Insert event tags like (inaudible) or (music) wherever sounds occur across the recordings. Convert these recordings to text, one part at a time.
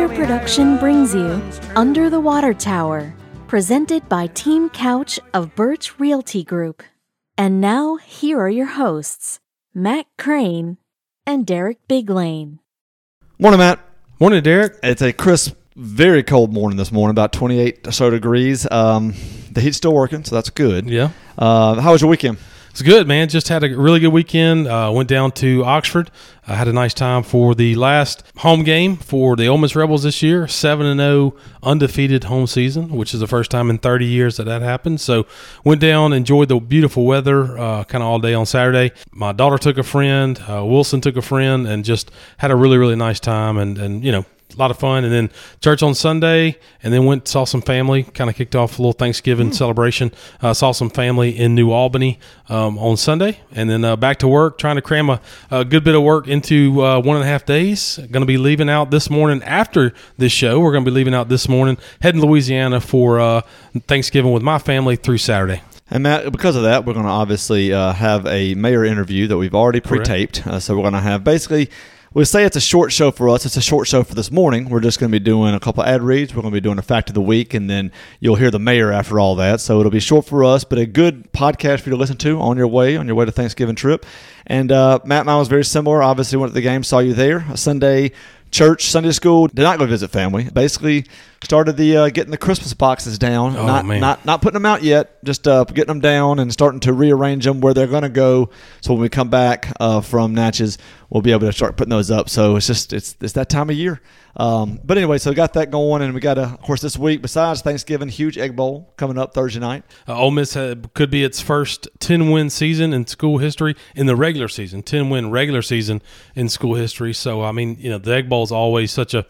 Rooster Production brings you Under the Water Tower, presented by Team Couch of Birch Realty Group. And now, here are your hosts, Matt Crane and Derek Biglane. Morning, Matt. Morning, Derek. It's a crisp, very cold morning this morning, about 28 or so degrees. Um, the heat's still working, so that's good. Yeah. Uh, how was your weekend? It's good, man. Just had a really good weekend. Uh, went down to Oxford. I had a nice time for the last home game for the Ole Miss Rebels this year. Seven and zero, undefeated home season, which is the first time in 30 years that that happened. So went down, enjoyed the beautiful weather, uh, kind of all day on Saturday. My daughter took a friend, uh, Wilson took a friend, and just had a really really nice time. And and you know a lot of fun. And then church on Sunday, and then went saw some family. Kind of kicked off a little Thanksgiving mm. celebration. Uh, saw some family in New Albany um, on Sunday, and then uh, back to work, trying to cram a, a good bit of work into uh, one and a half days. Going to be leaving out this morning after this show. We're going to be leaving out this morning, heading to Louisiana for uh, Thanksgiving with my family through Saturday. And Matt, because of that, we're going to obviously uh, have a mayor interview that we've already pre-taped. Uh, so we're going to have basically we say it's a short show for us. It's a short show for this morning. We're just going to be doing a couple ad reads. We're going to be doing a fact of the week, and then you'll hear the mayor after all that. So it'll be short for us, but a good podcast for you to listen to on your way on your way to Thanksgiving trip. And uh, Matt, mine was very similar. Obviously, went to the game, saw you there. Sunday church, Sunday school. Did not go visit family. Basically, started the uh, getting the Christmas boxes down. Oh, not man. not not putting them out yet. Just uh, getting them down and starting to rearrange them where they're going to go. So when we come back uh, from Natchez, we'll be able to start putting those up. So it's just it's it's that time of year. Um, but anyway, so we got that going, and we got a, of course this week besides Thanksgiving, huge Egg Bowl coming up Thursday night. Uh, Ole Miss could be its first ten win season in school history in the regular season, ten win regular season in school history. So I mean, you know, the Egg Bowl is always such a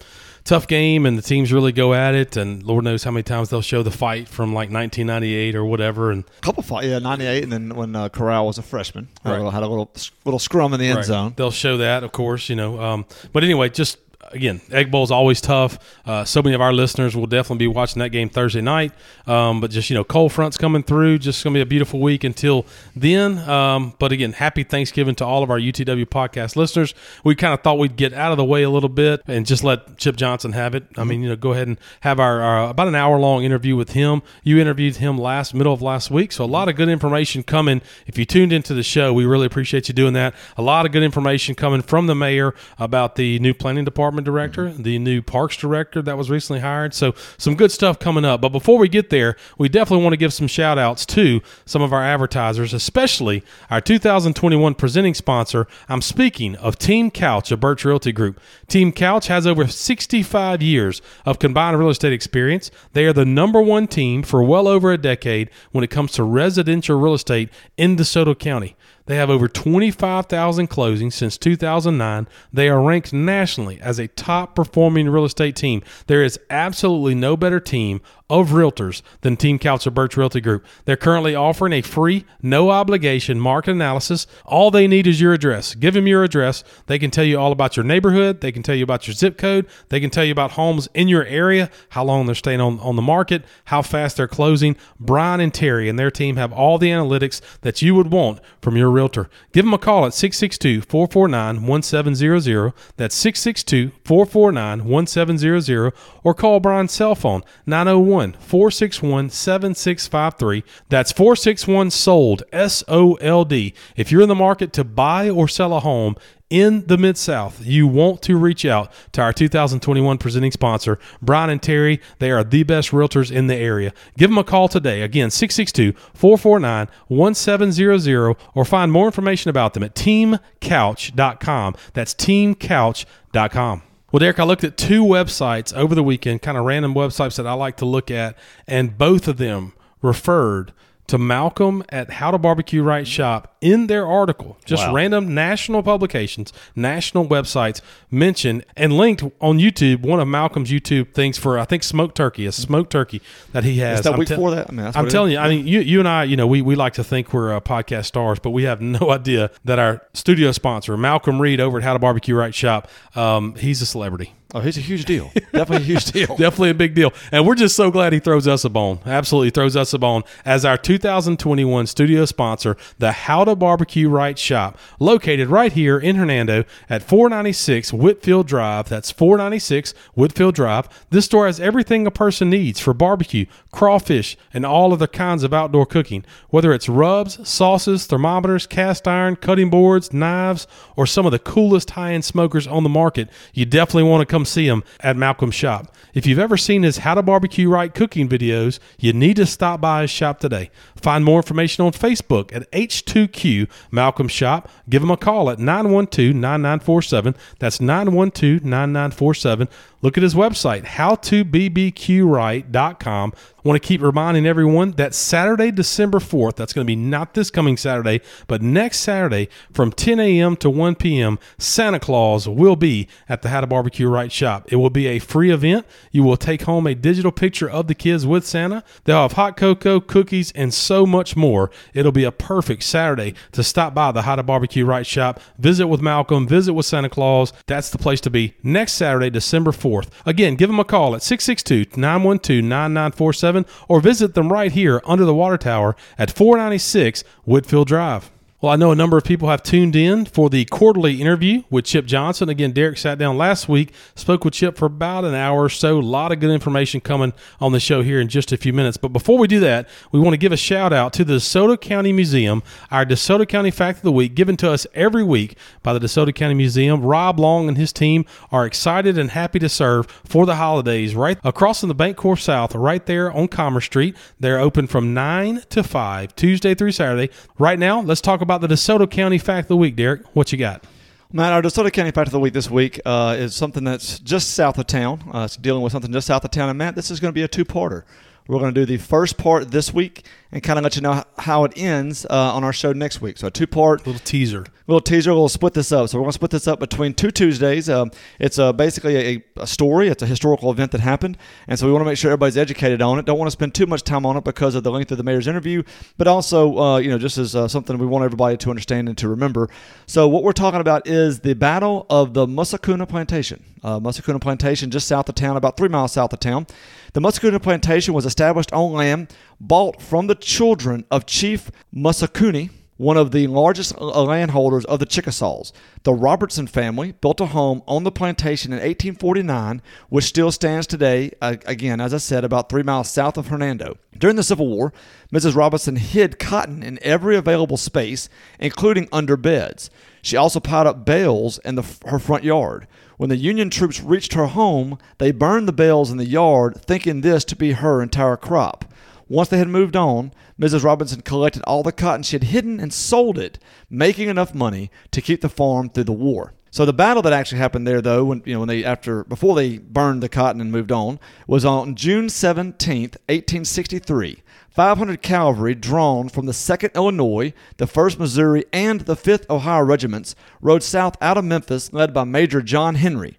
tough game and the teams really go at it and lord knows how many times they'll show the fight from like 1998 or whatever and a couple fight yeah 98 and then when uh, corral was a freshman right. had, a little, had a little little scrum in the end right. zone they'll show that of course you know um, but anyway just again, Egg Bowl is always tough. Uh, so many of our listeners will definitely be watching that game Thursday night. Um, but just you know, cold fronts coming through. Just going to be a beautiful week until then. Um, but again, happy Thanksgiving to all of our UTW podcast listeners. We kind of thought we'd get out of the way a little bit and just let Chip Johnson have it. I mean, you know, go ahead and have our, our about an hour long interview with him. You interviewed him last middle of last week, so a lot of good information coming. If you tuned into the show, we really appreciate you doing that. A lot of good information coming from the mayor about the new planning department development director, mm-hmm. the new parks director that was recently hired. So some good stuff coming up. But before we get there, we definitely want to give some shout outs to some of our advertisers, especially our 2021 presenting sponsor. I'm speaking of Team Couch of Birch Realty Group. Team Couch has over 65 years of combined real estate experience. They are the number one team for well over a decade when it comes to residential real estate in DeSoto County. They have over 25,000 closings since 2009. They are ranked nationally as a top performing real estate team. There is absolutely no better team of realtors than Team Couch Birch Realty Group. They're currently offering a free, no obligation market analysis. All they need is your address. Give them your address. They can tell you all about your neighborhood. They can tell you about your zip code. They can tell you about homes in your area, how long they're staying on, on the market, how fast they're closing. Brian and Terry and their team have all the analytics that you would want from your realtor. Give them a call at 662 449 1700. That's 662 449 1700 or call Brian's cell phone 901 461 7653. That's 461 SOLD, S O L D. If you're in the market to buy or sell a home, in the Mid South, you want to reach out to our 2021 presenting sponsor, Brian and Terry. They are the best realtors in the area. Give them a call today. Again, 662 449 1700, or find more information about them at teamcouch.com. That's teamcouch.com. Well, Derek, I looked at two websites over the weekend, kind of random websites that I like to look at, and both of them referred to Malcolm at How to Barbecue Right Shop in their article. Just wow. random national publications, national websites mentioned and linked on YouTube. One of Malcolm's YouTube things for I think smoked turkey, a smoked turkey that he has. Is that I'm week te- for that? I mean, I'm telling you. I mean, you, you and I, you know, we, we like to think we're uh, podcast stars, but we have (laughs) no idea that our studio sponsor, Malcolm Reed, over at How to Barbecue Right Shop, um, he's a celebrity. Oh, he's a huge deal. Definitely a huge (laughs) deal. Definitely a big deal. And we're just so glad he throws us a bone. Absolutely throws us a bone as our 2021 studio sponsor, the How to Barbecue Right Shop, located right here in Hernando at 496 Whitfield Drive. That's 496 Whitfield Drive. This store has everything a person needs for barbecue, crawfish, and all other kinds of outdoor cooking. Whether it's rubs, sauces, thermometers, cast iron, cutting boards, knives, or some of the coolest high end smokers on the market, you definitely want to come see him at Malcolm's shop. If you've ever seen his How to Barbecue Right cooking videos, you need to stop by his shop today. Find more information on Facebook at H2Q Malcolm Shop. Give him a call at 912 9947. That's 912 9947. Look at his website, howtobbqright.com. I want to keep reminding everyone that Saturday, December 4th, that's going to be not this coming Saturday, but next Saturday from 10 a.m. to 1 p.m., Santa Claus will be at the How to Barbecue Right shop. It will be a free event. You will take home a digital picture of the kids with Santa. They'll have hot cocoa, cookies, and so much more. It'll be a perfect Saturday to stop by the How to Barbecue Right shop, visit with Malcolm, visit with Santa Claus. That's the place to be next Saturday, December 4th. Again, give them a call at 662 912 9947 or visit them right here under the water tower at 496 Whitfield Drive. Well, I know a number of people have tuned in for the quarterly interview with Chip Johnson. Again, Derek sat down last week, spoke with Chip for about an hour or so. A lot of good information coming on the show here in just a few minutes. But before we do that, we want to give a shout out to the DeSoto County Museum, our DeSoto County Fact of the Week, given to us every week by the DeSoto County Museum. Rob Long and his team are excited and happy to serve for the holidays right across in the BancorpSouth, right there on Commerce Street. They're open from 9 to 5, Tuesday through Saturday. Right now, let's talk about the DeSoto County Fact of the Week, Derek. What you got? Matt, our DeSoto County Fact of the Week this week uh, is something that's just south of town. Uh, it's dealing with something just south of town. And Matt, this is going to be a two-parter. We're going to do the first part this week and kind of let you know how it ends uh, on our show next week. So a two-part little teaser. Little teaser. We'll split this up. So we're going to split this up between two Tuesdays. Um, it's uh, basically a, a, story. It's a historical event that happened, and so we want to make sure everybody's educated on it. Don't want to spend too much time on it because of the length of the mayor's interview, but also uh, you know just as uh, something we want everybody to understand and to remember. So what we're talking about is the Battle of the Mussacoona Plantation. Uh, Mussacoona Plantation, just south of town, about three miles south of town. The Mussacoona Plantation was established on land bought from the children of Chief Mussacooney, one of the largest landholders of the Chickasaws. The Robertson family built a home on the plantation in 1849, which still stands today, again, as I said, about three miles south of Hernando. During the Civil War, Mrs. Robertson hid cotton in every available space, including under beds. She also piled up bales in the, her front yard. When the Union troops reached her home, they burned the bales in the yard, thinking this to be her entire crop. Once they had moved on, Mrs. Robinson collected all the cotton she had hidden and sold it, making enough money to keep the farm through the war. So the battle that actually happened there, though, when you know when they after before they burned the cotton and moved on, was on June seventeenth, eighteen sixty three. 500 cavalry drawn from the 2nd Illinois, the 1st Missouri, and the 5th Ohio regiments rode south out of Memphis, led by Major John Henry.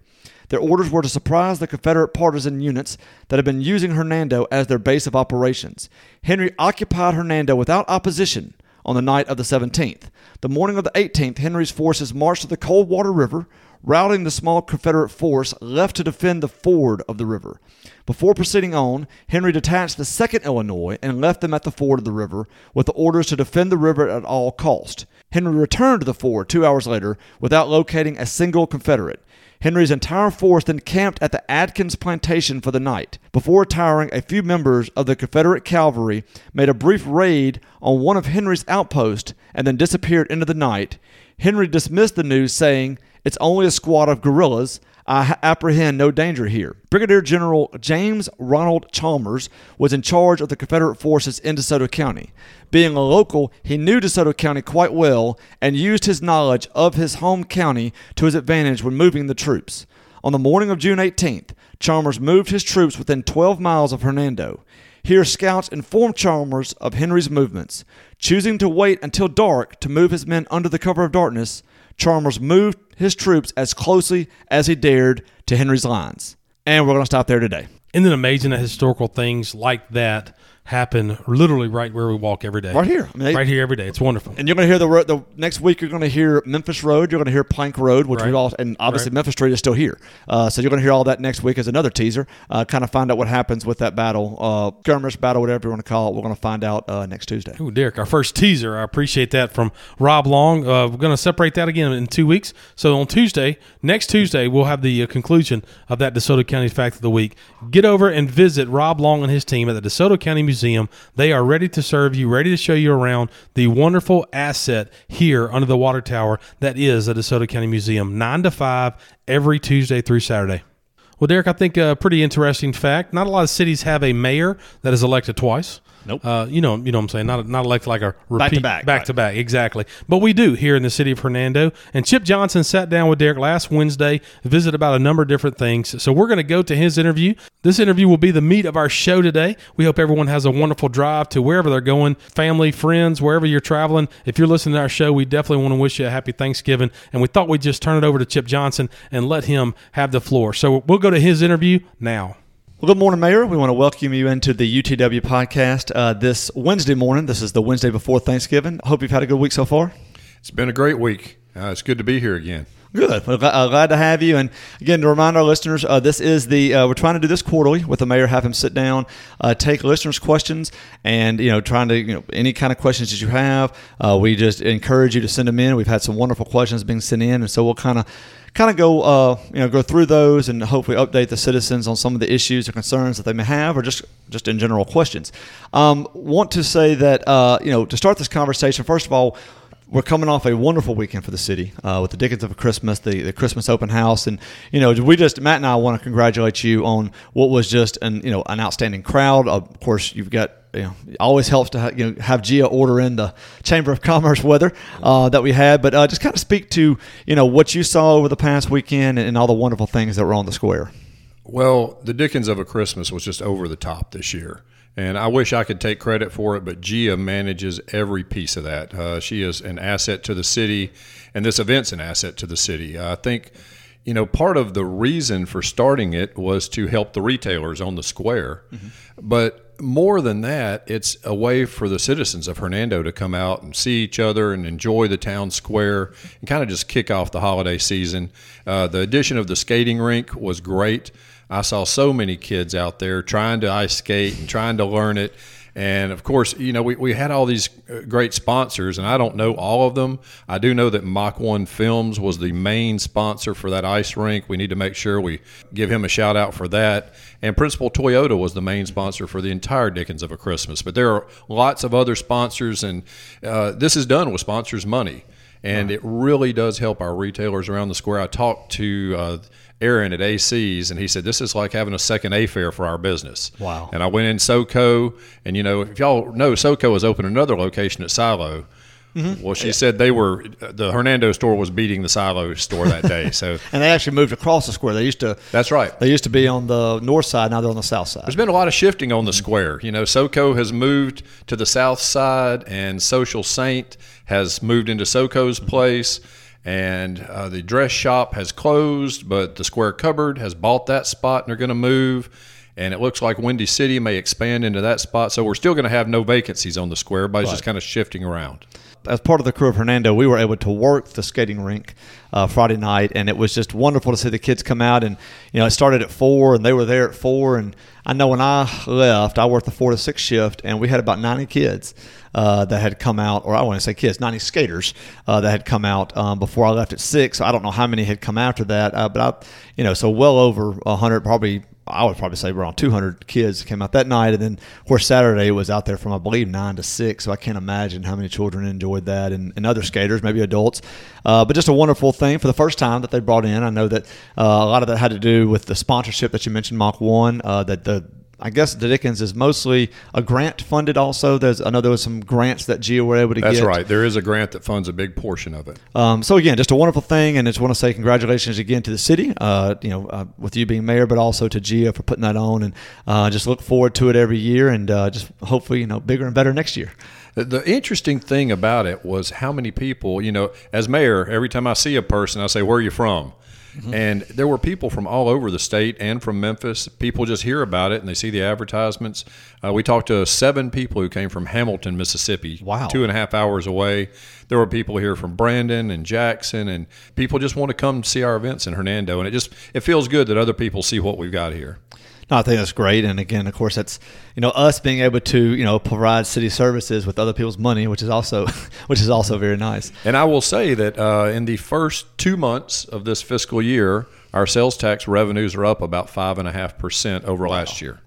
Their orders were to surprise the Confederate partisan units that had been using Hernando as their base of operations. Henry occupied Hernando without opposition on the night of the 17th. The morning of the 18th, Henry's forces marched to the Coldwater River, routing the small Confederate force left to defend the ford of the river. Before proceeding on, Henry detached the 2nd Illinois and left them at the ford of the river with the orders to defend the river at all cost. Henry returned to the ford two hours later without locating a single Confederate. Henry's entire force then camped at the Adkins plantation for the night. Before retiring, a few members of the Confederate cavalry made a brief raid on one of Henry's outposts and then disappeared into the night. Henry dismissed the news, saying, It's only a squad of guerrillas. I apprehend no danger here. Brigadier General James Ronald Chalmers was in charge of the Confederate forces in DeSoto County. Being a local, he knew DeSoto County quite well and used his knowledge of his home county to his advantage when moving the troops. On the morning of June 18th, Chalmers moved his troops within 12 miles of Hernando. Here, scouts informed Chalmers of Henry's movements. Choosing to wait until dark to move his men under the cover of darkness, Chalmers moved his troops as closely as he dared to Henry's lines. And we're going to stop there today. Isn't it amazing that historical things like that happen literally right where we walk every day. Right here. I mean, they- right here every day. It's wonderful. And you're going to hear the, ro- the next week. You're going to hear Memphis Road. You're going to hear Plank Road, which Right. we all and obviously Right. Memphis Street is still here. Uh, so you're going to hear all that next week as another teaser. Uh, kind of find out what happens with that battle, uh, skirmish battle, whatever you want to call it. We're going to find out uh, next Tuesday. Ooh, Derek, our first teaser. I appreciate that from Rob Long. Uh, we're going to separate that again in two weeks. So on Tuesday, next Tuesday, we'll have the uh, conclusion of that DeSoto County Fact of the Week. Get over and visit Rob Long and his team at the DeSoto County Museum. They are ready to serve you, ready to show you around the wonderful asset here under the water tower that is the DeSoto County Museum, 9 to 5 every Tuesday through Saturday. Well, Derek, I think a pretty interesting fact. Not a lot of cities have a mayor that is elected twice. Nope. Uh, you know, you know what I'm saying. Not not elected like a repeat, back to back, back right. to back, exactly. But we do here in the city of Hernando. And Chip Johnson sat down with Derek last Wednesday, visit about a number of different things. So we're going to go to his interview. This interview will be the meat of our show today. We hope everyone has a wonderful drive to wherever they're going, family, friends, wherever you're traveling. If you're listening to our show, we definitely want to wish you a happy Thanksgiving. And we thought we'd just turn it over to Chip Johnson and let him have the floor. So we'll go to his interview now. Well, good morning, Mayor. We want to welcome you into the UTW podcast uh, this Wednesday morning. This is the Wednesday before Thanksgiving. I Hope you've had a good week so far. It's been a great week. Uh, it's good to be here again. Good. Well, uh, glad to have you. And again, to remind our listeners, uh, this is the uh, we're trying to do this quarterly with the mayor. Have him sit down, uh, take listeners' questions, and you know, trying to you know any kind of questions that you have. Uh, we just encourage you to send them in. We've had some wonderful questions being sent in, and so we'll kind of kind of go uh, you know go through those and hopefully update the citizens on some of the issues or concerns that they may have, or just just in general questions. Um, want to say that uh, you know to start this conversation, first of all. We're coming off a wonderful weekend for the city uh, with the Dickens of a Christmas, the, the Christmas open house, and you know we just Matt and I want to congratulate you on what was just an you know an outstanding crowd. Of course, you've got you know it always helps to ha- you know, have Gia order in the Chamber of Commerce weather uh, that we had, but uh, just kind of speak to you know what you saw over the past weekend and, and all the wonderful things that were on the square. Well, the Dickens of a Christmas was just over the top this year. And I wish I could take credit for it, but Gia manages every piece of that. Uh, she is an asset to the city, and this event's an asset to the city. I think, you know, part of the reason for starting it was to help the retailers on the square. But more than that, it's a way for the citizens of Hernando to come out and see each other and enjoy the town square and kind of just kick off the holiday season. Uh, the addition of the skating rink was great. I saw so many kids out there trying to ice skate and trying to learn it. And of course, you know, we, we had all these uh, great sponsors, and I don't know all of them. I do know that Mach 1 Films was the main sponsor for that ice rink. We need to make sure we give him a shout out for that. And Principal Toyota was the main sponsor for the entire Dickens of a Christmas. But there are lots of other sponsors, and uh, this is done with sponsors' money. And it really does help our retailers around the square. I talked to uh, Aaron at AC's, and he said this is like having a second A fair for our business. Wow. And I went in SoCo, and you know, if y'all know, SoCo has opened another location at Silo. Mm-hmm. Well, she said they were the Hernando store was beating the Silo store that day. So (laughs) And they actually moved across the square. They used to that's right. they used to be on the north side. Now they're on the south side. There's been a lot of shifting on the square. You know, SoCo has moved to the south side, and Social Saint has moved into SoCo's place. And uh, the dress shop has closed, but the Square Cupboard has bought that spot, and they're going to move. And it looks like Windy City may expand into that spot. So we're still going to have no vacancies on the square, but it's just kind of shifting around. as part of the crew of Hernando, we were able to work the skating rink uh, Friday night, and it was just wonderful to see the kids come out. And you know, it started at four, and they were there at four. And I know when I left, I worked the four to six shift, and we had about ninety kids uh, that had come out, or I want to say kids, ninety skaters uh, that had come out um, before I left at six. I don't know how many had come after that, uh, but I, you know, so well over hundred, probably I would probably say around 200 kids came out that night, and then of course Saturday was out there from I believe nine to six. So I can't imagine how many children enjoyed that, and, and other skaters, maybe adults. Uh, but just a wonderful thing for the first time that they brought in. I know that uh, a lot of that had to do with the sponsorship that you mentioned, Mach One. Uh, that the I guess the Dickens is mostly a grant funded. Also, there's I know there was some grants that Gia were able to That's get. That's right. There is a grant that funds a big portion of it. Um, so again, just a wonderful thing, and I just want to say congratulations again to the city. Uh, you know, uh, with you being mayor, but also to Gia for putting that on, and uh, just look forward to it every year, and uh, just hopefully you know bigger and better next year. The interesting thing about it was how many people, you know, as mayor, every time I see a person, I say, "Where are you from?" Mm-hmm. (laughs) And there were people from all over the state and from Memphis. People just hear about it and they see the advertisements. Uh, we talked to seven people who came from Hamilton, Mississippi. Wow. Two and a half hours away. There were people here from Brandon and Jackson, and people just want to come see our events in Hernando. And it just it feels good that other people see what we've got here. No, I think that's great, and again, of course, that's you know us being able to you know provide city services with other people's money, which is also (laughs) which is also very nice. And I will say that uh, in the first two months of this fiscal year, our sales tax revenues are up about five and a half percent over wow. last year.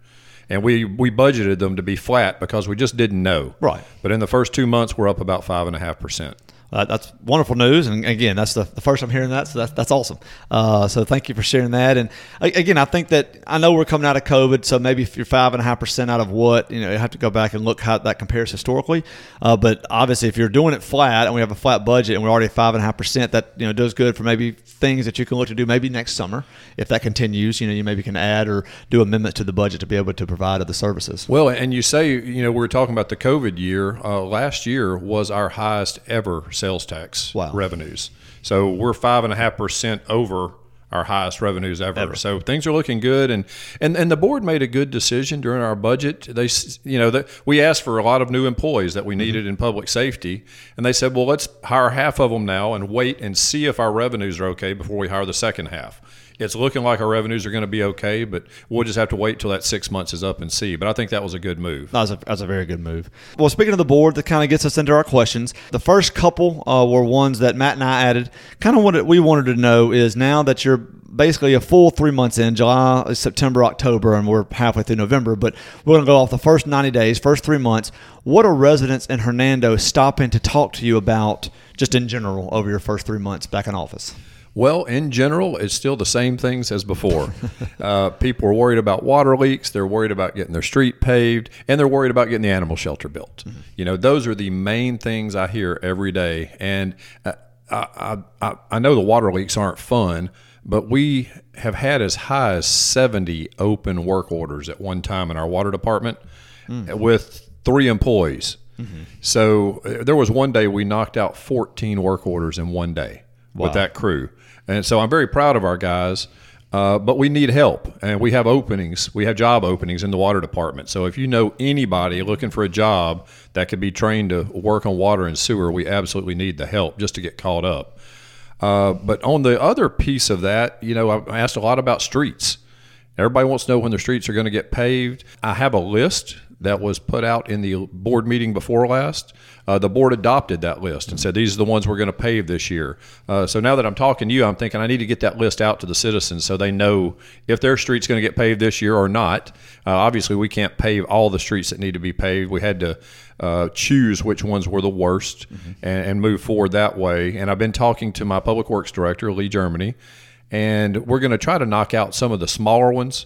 And we, we budgeted them to be flat because we just didn't know. Right. But in the first two months, we're up about five and a half percent. Uh, that's wonderful news, and again, that's the, the first I'm hearing that, so that's that's awesome. Uh, so thank you for sharing that. And again, I think that I know we're coming out of COVID, so maybe if you're five and a half percent out of what you know, you have to go back and look how that compares historically. Uh, but obviously, if you're doing it flat and we have a flat budget and we're already five and a half percent, that you know does good for maybe things that you can look to do maybe next summer if that continues. You know, you maybe can add or do amendments to the budget to be able to provide other services. Well, and you say you know we are talking about the COVID year. Uh, last year was our highest ever tax wow. revenues. So we're five and a half percent over our highest revenues ever. ever. So things are looking good, and, and and the board made a good decision during our budget. They, you know, that we asked for a lot of new employees that we mm-hmm. needed mm-hmm. in public safety, and they said, well, let's hire half of them now and wait and see if our revenues are okay before we hire the second half it's looking like our revenues are going to be okay, but we'll just have to wait till that six months is up and see. But I think that was a good move. That was a, that was a very good move. Well, speaking of the board, that kind of gets us into our questions. The first couple uh, were ones that Matt and I added. Kind of what we wanted to know is now that you're basically a full three months in July, September, October, and we're halfway through November. But we're going to go off the first 90 days, first three months. What are residents in Hernando stopping to talk to you about just in general over your first three months back in office? Well, in general, it's still the same things as before. (laughs) uh, people are worried about water leaks. They're worried about getting their street paved, and they're worried about getting the animal shelter built. Mm-hmm. You know, those are the main things I hear every day. And uh, I, I, I know the water leaks aren't fun, but we have had as high as 70 open work orders at one time in our water department mm-hmm. with three employees. Mm-hmm. So uh, there was one day we knocked out 14 work orders in one day wow. with that crew. And so I'm very proud of our guys. Uh, but we need help, and we have openings. We have job openings in the water department. So if you know anybody looking for a job that could be trained to work on water and sewer, we absolutely need the help just to get caught up. Uh, but on the other piece of that, you know, I asked a lot about streets. Everybody wants to know when the streets are going to get paved. I have a list that was put out in the board meeting before last. Uh, the board adopted that list and said these are the ones we're going to pave this year. Uh, so now that I'm talking to you, I'm thinking I need to get that list out to the citizens so they know if their street's going to get paved this year or not. Uh, obviously, we can't pave all the streets that need to be paved. We had to uh, choose which ones were the worst mm-hmm. and, and move forward that way. And I've been talking to my public works director, Lee Germany, and we're going to try to knock out some of the smaller ones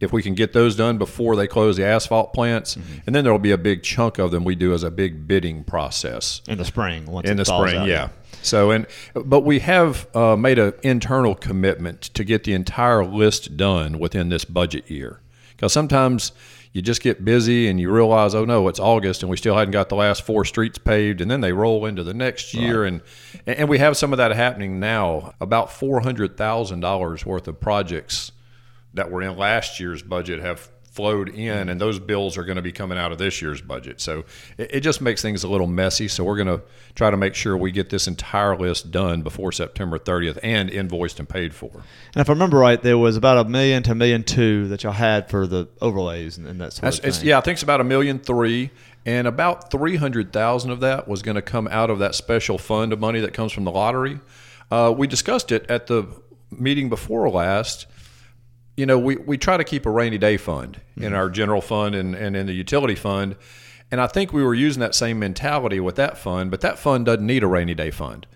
if we can get those done before they close the asphalt plants, mm-hmm. and then there will be a big chunk of them we do as a big bidding process in the spring. in the spring, out, yeah. So and but we have uh, made an internal commitment to get the entire list done within this budget year because sometimes you just get busy and you realize, oh no, it's August and we still hadn't got the last four streets paved, and then they roll into the next year, right. and and we have some of that happening now. About four hundred thousand dollars worth of projects that were in last year's budget have flowed in, and those bills are going to be coming out of this year's budget. So it, it just makes things a little messy. So we're going to try to make sure we get this entire list done before September 30th and invoiced and paid for. And if I remember right, there was about a million to a million two that y'all had for the overlays and, and that sort That's, of thing. yeah, I think it's about a million three. And about 300,000 of that was going to come out of that special fund of money that comes from the lottery. Uh, we discussed it at the meeting before last you know, we, we try to keep a rainy day fund mm-hmm. in our general fund and, and in the utility fund. And I think we were using that same mentality with that fund, but that fund doesn't need a rainy day fund.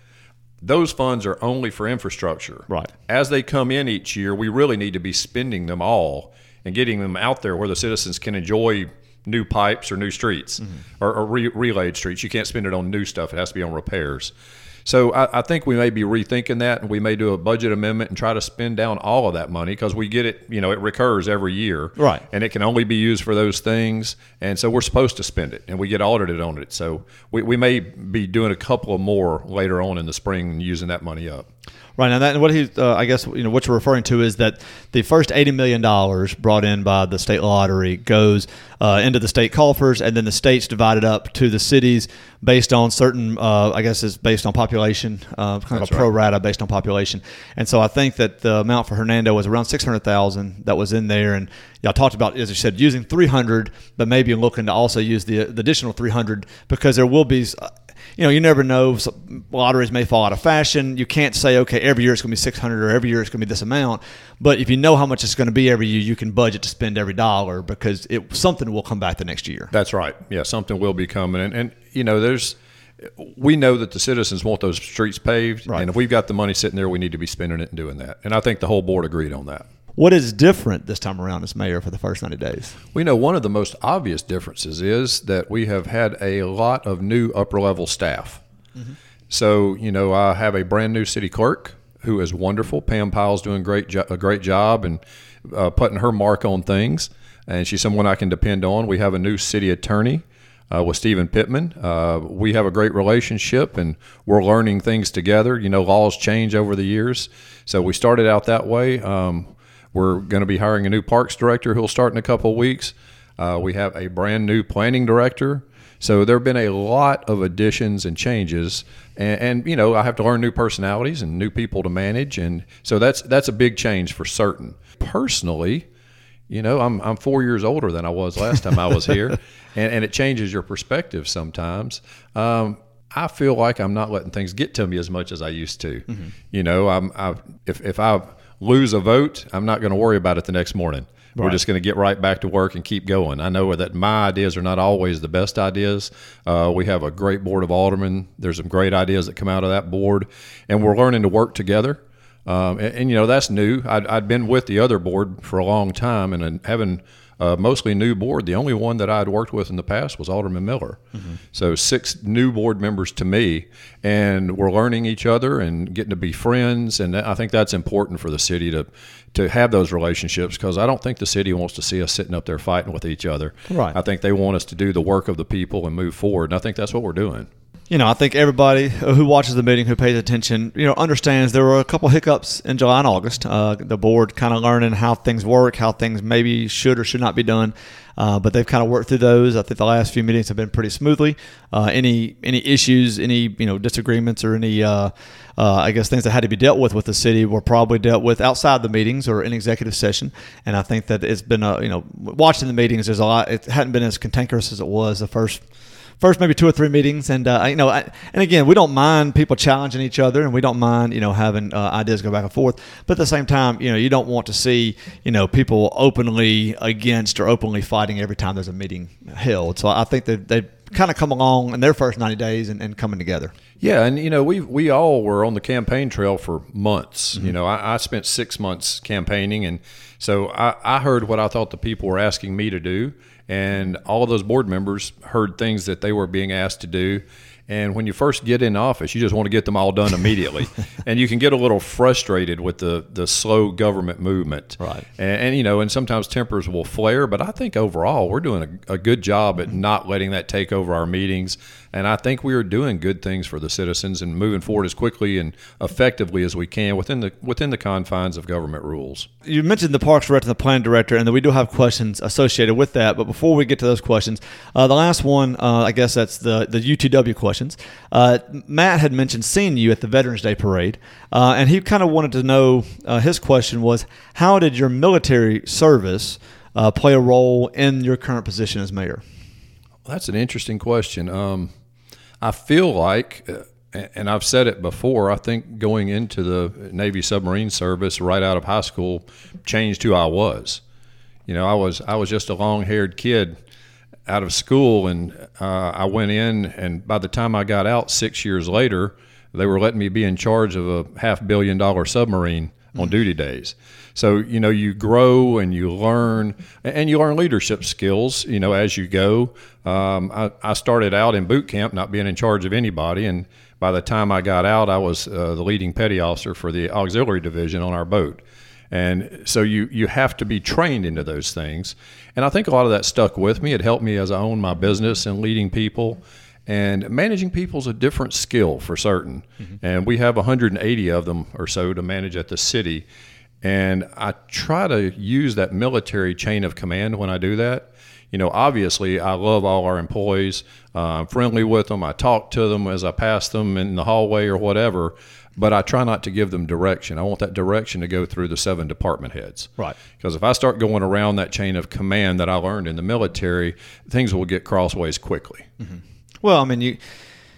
Those funds are only for infrastructure. Right. As they come in each year, we really need to be spending them all and getting them out there where the citizens can enjoy new pipes or new streets mm-hmm. or, or re- relayed streets. You can't spend it on new stuff, it has to be on repairs. So I, I, think we may be rethinking that, and we may do a budget amendment and try to spend down all of that money because we get it. You know, it recurs every year, right? And it can only be used for those things, and so we're supposed to spend it, and we get audited on it. So we, we may be doing a couple of more later on in the spring and using that money up. Right now, that what he, uh, I guess, you know, what you're referring to is that the first eighty million dollars brought in by the state lottery goes uh, into the state coffers, and then the states divided up to the cities based on certain, uh, I guess, is based on population, uh, kind of a pro rata based on population. And so I think that the amount for Hernando was around six hundred thousand that was in there, and y'all talked about, as you said, using three hundred, but maybe looking to also use the, the additional three hundred because there will be you know, you never know. Lotteries may fall out of fashion. You can't say, okay, every year it's going to be 600 or every year it's going to be this amount. But if you know how much it's going to be every year, you can budget to spend every dollar because it something will come back the next year. That's right. Yeah, something will be coming. And, and you know, there's we know that the citizens want those streets paved, right. and if we've got the money sitting there, we need to be spending it and doing that. And I think the whole board agreed on that. What is different this time around as mayor for the first 90 days? We know one of the most obvious differences is that we have had a lot of new upper level staff. Mm-hmm. So, you know, I have a brand new city clerk who is wonderful. Pam Pyle's doing great jo- a great job and uh, putting her mark on things, and she's someone I can depend on. We have a new city attorney uh, with Stephen Pittman. Uh, we have a great relationship, and we're learning things together. You know, laws change over the years, so we started out that way. Um, we're going to be hiring a new parks director who'll start in a couple of weeks. Uh, we have a brand new planning director. So there have been a lot of additions and changes, and, and, you know I have to learn new personalities and new people to manage, and so that's that's a big change for certain. Personally, you know I'm I'm four years older than I was last time I was here, (laughs) and, and it changes your perspective sometimes. Um, I feel like I'm not letting things get to me as much as I used to. Mm-hmm. You know, I'm I, if if I lose a vote, I'm not going to worry about it the next morning. Right. We're just going to get right back to work and keep going. I know that my ideas are not always the best ideas. Uh, we have a great board of aldermen. There's some great ideas that come out of that board, and we're learning to work together. Um, and, and, you know that's new. I'd, I'd, been with the other board for a long time, and, and having uh, mostly new board. The only one that I had worked with in the past was Alderman Miller. Mm-hmm. So six new board members to me, and we're learning each other and getting to be friends. And I think that's important for the city to to have those relationships because I don't think the city wants to see us sitting up there fighting with each other. Right. I think they want us to do the work of the people and move forward. And I think that's what we're doing you know, I think everybody who watches the meeting, who pays attention, you know, understands there were a couple hiccups in July and August. Uh, the board kind of learning how things work, how things maybe should or should not be done. Uh, but they've kind of worked through those. I think the last few meetings have been pretty smoothly. Uh, any any issues, any you know disagreements, or any uh, uh, I guess things that had to be dealt with with the city were probably dealt with outside the meetings or in executive session. And I think that it's been a you know watching the meetings, there's a lot. It hadn't been as cantankerous as it was the first first maybe two or three meetings, and uh, you know, I, and again, we don't mind people challenging each other, and we don't mind you know having uh, ideas go back and forth. But at the same time, you know, you don't want to see you know people openly against or openly fighting every time there's a meeting held. So I think that they kind of come along in their first 90 days and, and, coming together. Yeah, and you know we we all were on the campaign trail for months. Mm-hmm. You know, I, I, spent six months campaigning, and so I, I heard what I thought the people were asking me to do, and all of those board members heard things that they were being asked to do and when you first get in office, you just want to get them all done (laughs) immediately, and you can get a little frustrated with the the slow government movement. Right. And, and you know, and sometimes tempers will flare. But I think overall, we're doing a, a good job at not letting that take over our meetings. And I think we are doing good things for the citizens and moving forward as quickly and effectively as we can within the within the confines of government rules. You mentioned the parks director and the plan director, and that we do have questions associated with that. But before we get to those questions, uh, the last one, uh, I guess that's the the UTW questions. Uh, Matt had mentioned seeing you at the Veterans Day parade, uh, and he kind of wanted to know. Uh, his question was, how did your military service uh, play a role in your current position as mayor? Well, that's an interesting question. Um, I feel like, uh, and I've said it before, I think going into the Navy submarine service right out of high school changed who I was. You know, I was I was just a long-haired kid out of school, and uh, I went in, and by the time I got out six years later, they were letting me be in charge of a half billion dollar submarine on mm-hmm. duty days. So you know you grow and you learn, and you learn leadership skills. You know as you go. Um, I, I, started out in boot camp, not being in charge of anybody, and by the time I got out, I was uh, the leading petty officer for the auxiliary division on our boat. And so you you have to be trained into those things, and I think a lot of that stuck with me. It helped me as I owned my business and leading people. And managing people is a different skill for certain. And we have 180 of them or so to manage at the city. And I try to use that military chain of command when I do that. You know, obviously, I love all our employees. Uh, I'm friendly with them. I talk to them as I pass them in the hallway or whatever. But I try not to give them direction. I want that direction to go through the seven department heads. Right. Because if I start going around that chain of command that I learned in the military, things will get crossways quickly. Well, I mean, you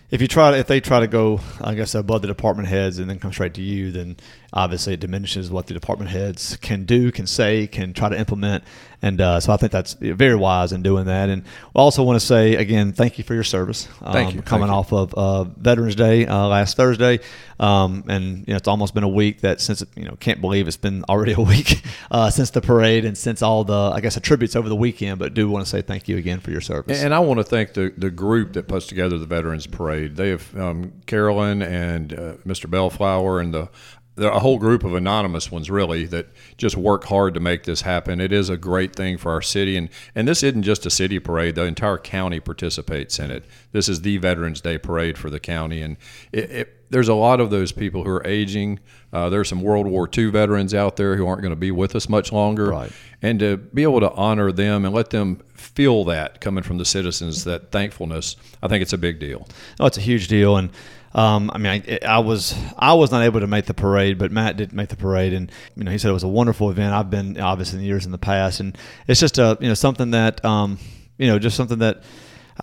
if you try to, if they try to go, I guess above the department heads and then come straight to you, then obviously it diminishes what the department heads can do, can say, can try to implement. And uh, so I think that's very wise in doing that. And I also want to say again, thank you for your service. Um, Thank you. Coming Thank off of uh, Veterans Day uh, last Thursday, um, and you know it's almost been a week that since you know can't believe it's been already (laughs) a week uh, since the parade and since all the I guess attributes over the weekend. But do want to say thank you again for your service. And I want to thank the, the group that puts together the Veterans Parade. They have um, Carolyn and uh, Mr. Bellflower and the a whole group of anonymous ones really that just work hard to make this happen. It is a great thing for our city, and and this isn't just a city parade. The entire county participates in it. This is the Veterans Day parade for the county, and it, it, there's a lot of those people who are aging. Uh, there's some World War II veterans out there who aren't going to be with us much longer, Right. and to be able to honor them and let them feel that coming from the citizens, that thankfulness, I think it's a big deal. Oh, it's a huge deal, and um, I mean, I, I was I was not able to make the parade, but Matt did make the parade, and you know, he said it was a wonderful event. I've been obviously in years in the past, and it's just a you know something that um, you know just something that.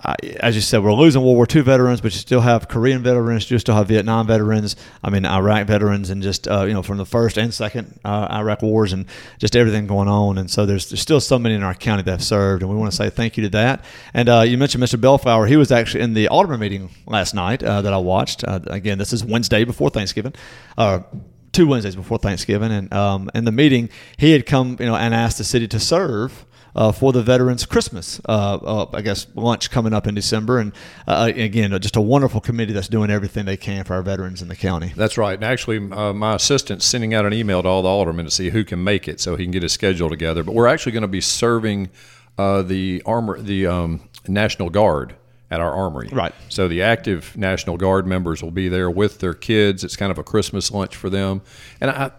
Uh, as you said, we're losing World War II veterans, but you still have Korean veterans, you still have Vietnam veterans. I mean, Iraq veterans, and just uh, you know from the first and second uh, Iraq wars, and just everything going on. And so there's, there's still so many in our county that have served, and we want to say thank you to that. And uh, you mentioned Mr. Bellflower; he was actually in the Alderman meeting last night uh, that I watched. Uh, again, this is Wednesday before Thanksgiving. Two Wednesdays before Thanksgiving, and um, in the meeting, he had come, you know, and asked the city to serve uh, for the veterans Christmas, uh, uh, I guess lunch coming up in December, and uh, again, just a wonderful committee that's doing everything they can for our veterans in the county. That's right. And actually, uh, my assistant's sending out an email to all the aldermen to see who can make it, so he can get his schedule together. But we're actually going to be serving uh, the armor, the um, National Guard at our armory. Right. So the active National Guard members will be there with their kids. It's kind of a Christmas lunch for them, and I,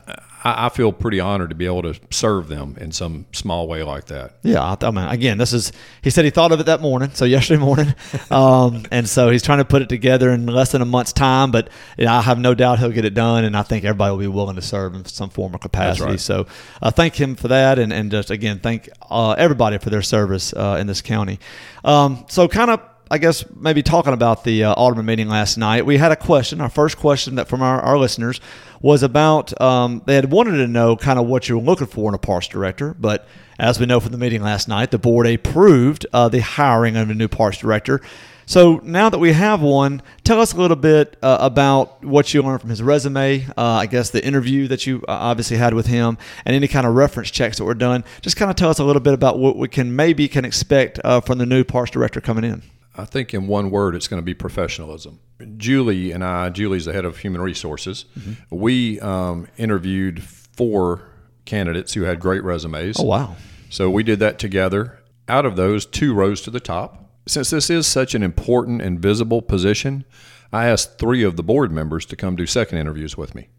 I, I feel pretty honored to be able to serve them in some small way like that. Yeah, I, I mean, again, this is he said he thought of it that morning, so yesterday morning, (laughs) um, and so he's trying to put it together in less than a month's time. But you know, I have no doubt he'll get it done, and I think everybody will be willing to serve in some form or capacity. right. So, uh, thank him for that, and and just again thank uh, everybody for their service uh, in this county. Um, so, kind of. I guess maybe talking about the uh, Alderman meeting last night, we had a question. Our first question that from our, our listeners was about um, they had wanted to know kind of what you were looking for in a parks director, but as we know from the meeting last night, the board approved uh, the hiring of a new parks director. So now that we have one, tell us a little bit uh, about what you learned from his resume. Uh, I guess the interview that you uh, obviously had with him, and any kind of reference checks that were done. Just kind of tell us a little bit about what we can maybe can expect uh, from the new parks director coming in. I think in one word, it's going to be professionalism. Julie and I, Julie's the head of human resources. We um, interviewed four candidates who had great resumes. Oh wow! So we did that together. Out of those, two rose to the top. Since this is such an important and visible position, I asked three of the board members to come do second interviews with me.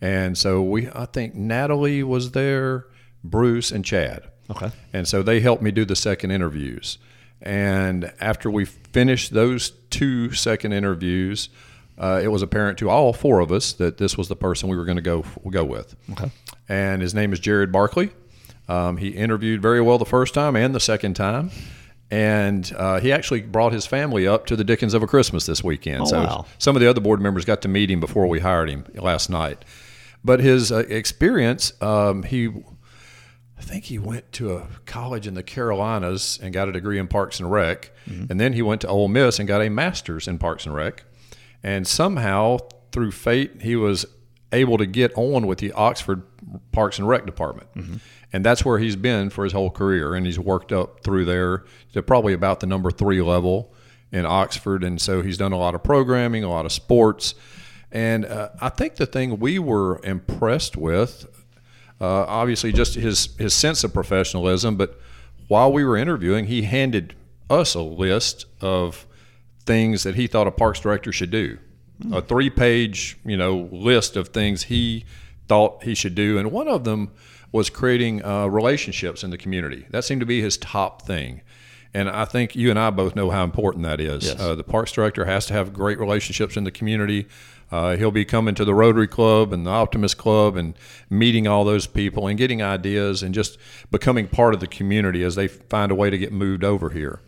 And so we, I think Natalie was there, Bruce, and Chad. Okay. And so they helped me do the second interviews. And after we finished those two second interviews, uh, it was apparent to all four of us that this was the person we were going to go go with. Okay. And his name is Jared Barkley. Um, he interviewed very well the first time and the second time. And uh, he actually brought his family up to the Dickens of a Christmas this weekend. Oh, so wow. some of the other board members got to meet him before we hired him last night. But his uh, experience, um, he I think he went to a college in the Carolinas and got a degree in Parks and Rec, and then he went to Ole Miss and got a master's in Parks and Rec, and somehow through fate he was able to get on with the Oxford Parks and Rec department, and that's where he's been for his whole career, and he's worked up through there to probably about the number three level in Oxford, and so he's done a lot of programming, a lot of sports, and uh, I think the thing we were impressed with uh, obviously just his his sense of professionalism. But while we were interviewing, he handed us a list of things that he thought a parks director should do. A three page, you know, list of things he thought he should do. And one of them was creating uh, relationships in the community. That seemed to be his top thing. And I think you and I both know how important that is. Yes. Uh, the parks director has to have great relationships in the community. Uh, he'll be coming to the Rotary Club and the Optimist Club and meeting all those people and getting ideas and just becoming part of the community as they find a way to get moved over here.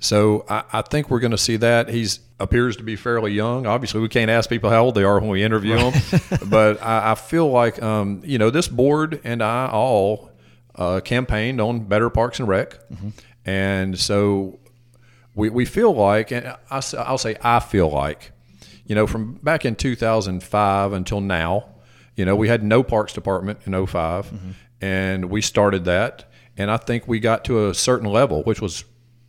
So I, I think we're going to see that. He's appears to be fairly young. Obviously, we can't ask people how old they are when we interview them, (laughs) but I, I feel like um, you know this board and I all uh, campaigned on better Parks and Rec, and so we we feel like, and I, I'll say I feel like, you know, from back in 2005 until now, you know, we had no Parks Department in 5 and we started that, and I think we got to a certain level, which was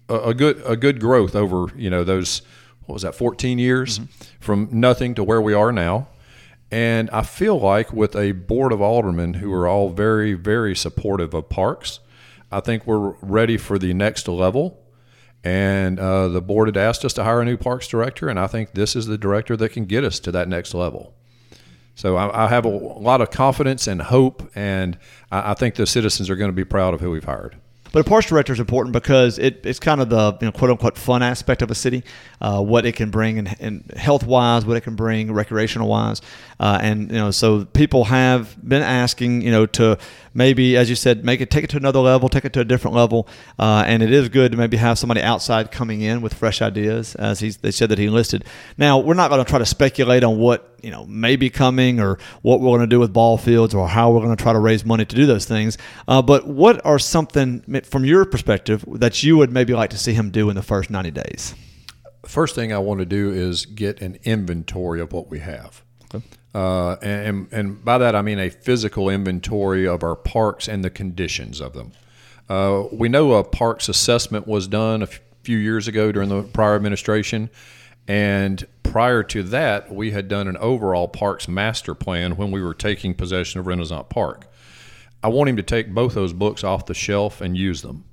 a, a good a good growth over you know those what was that 14 years from nothing to where we are now. And I feel like with a board of aldermen who are all very, very supportive of parks, I think we're ready for the next level. And uh, the board had asked us to hire a new parks director, and I think this is the director that can get us to that next level. So I, I have a lot of confidence and hope, and I, I think the citizens are going to be proud of who we've hired. But a parks director is important because it, it's kind of the you know, quote unquote fun aspect of a city, uh, what it can bring and, health wise, what it can bring recreational wise, uh, and you know so people have been asking you know to maybe as you said make it take it to another level, take it to a different level, uh, and it is good to maybe have somebody outside coming in with fresh ideas as he's they said that he listed. Now we're not going to try to speculate on what you know may be coming or what we're going to do with ball fields or how we're going to try to raise money to do those things. Uh, but what are something from your perspective that you would maybe like to see him do in the first 90 days? First thing I want to do is get an inventory of what we have. Uh, and, and by that I mean a physical inventory of our parks and the conditions of them. Uh, we know a parks assessment was done a few years ago during the prior administration, and prior to that, we had done an overall parks master plan when we were taking possession of Renaissance Park. I want him to take both those books off the shelf and use them.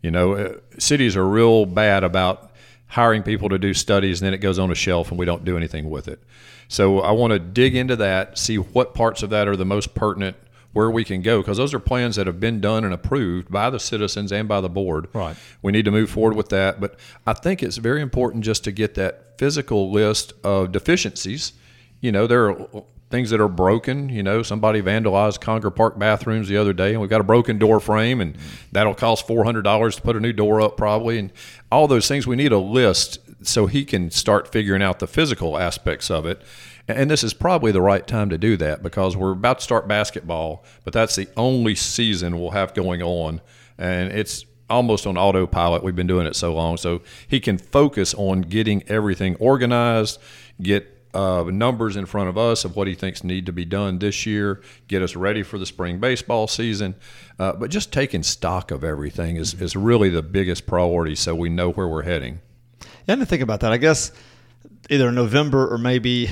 You know, uh, cities are real bad about hiring people to do studies and then it goes on a shelf and we don't do anything with it. So I want to dig into that, see what parts of that are the most pertinent, where we can go, because those are plans that have been done and approved by the citizens and by the board. Right. We need to move forward with that. But I think it's very important just to get that physical list of deficiencies. You know, there are things that are broken. You know, somebody vandalized Conger Park bathrooms the other day, and we've got a broken door frame, and that'll cost four hundred dollars to put a new door up, probably, and all those things. We need a list so he can start figuring out the physical aspects of it. And this is probably the right time to do that because we're about to start basketball, but that's the only season we'll have going on, and it's almost on autopilot. We've been doing it so long, so he can focus on getting everything organized, get uh, numbers in front of us of what he thinks need to be done this year, get us ready for the spring baseball season. Uh, but just taking stock of everything is, is really the biggest priority so we know where we're heading. I didn't think about that. I guess either November or maybe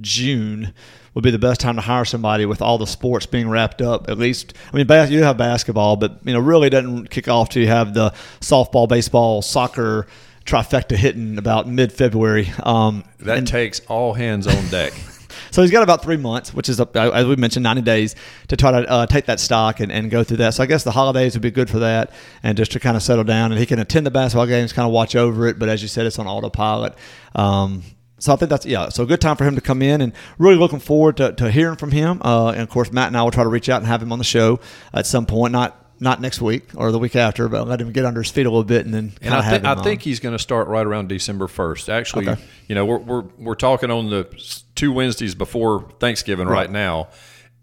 June would be the best time to hire somebody with all the sports being wrapped up. At least, I mean, you have basketball, but you know, really doesn't kick off till you have the softball, baseball, soccer trifecta hitting about mid February. Um, That and- takes all hands on deck. (laughs) so he's got about three months, which is, as we mentioned, 90 days to try to uh, take that stock and, and go through that. So I guess the holidays would be good for that and just to kind of settle down. And he can attend the basketball games, kind of watch over it. But as you said, it's on autopilot. Um, so I think that's, yeah, so a good time for him to come in and really looking forward to, to hearing from him. Uh, and of course, Matt and I will try to reach out and have him on the show at some point, not not next week or the week after, but let him get under his feet a little bit and then And I, him I on. think he's going to start right around December first. Actually, Okay. you know, we're, we're we're talking on the two Wednesdays before Thanksgiving right, Right. now.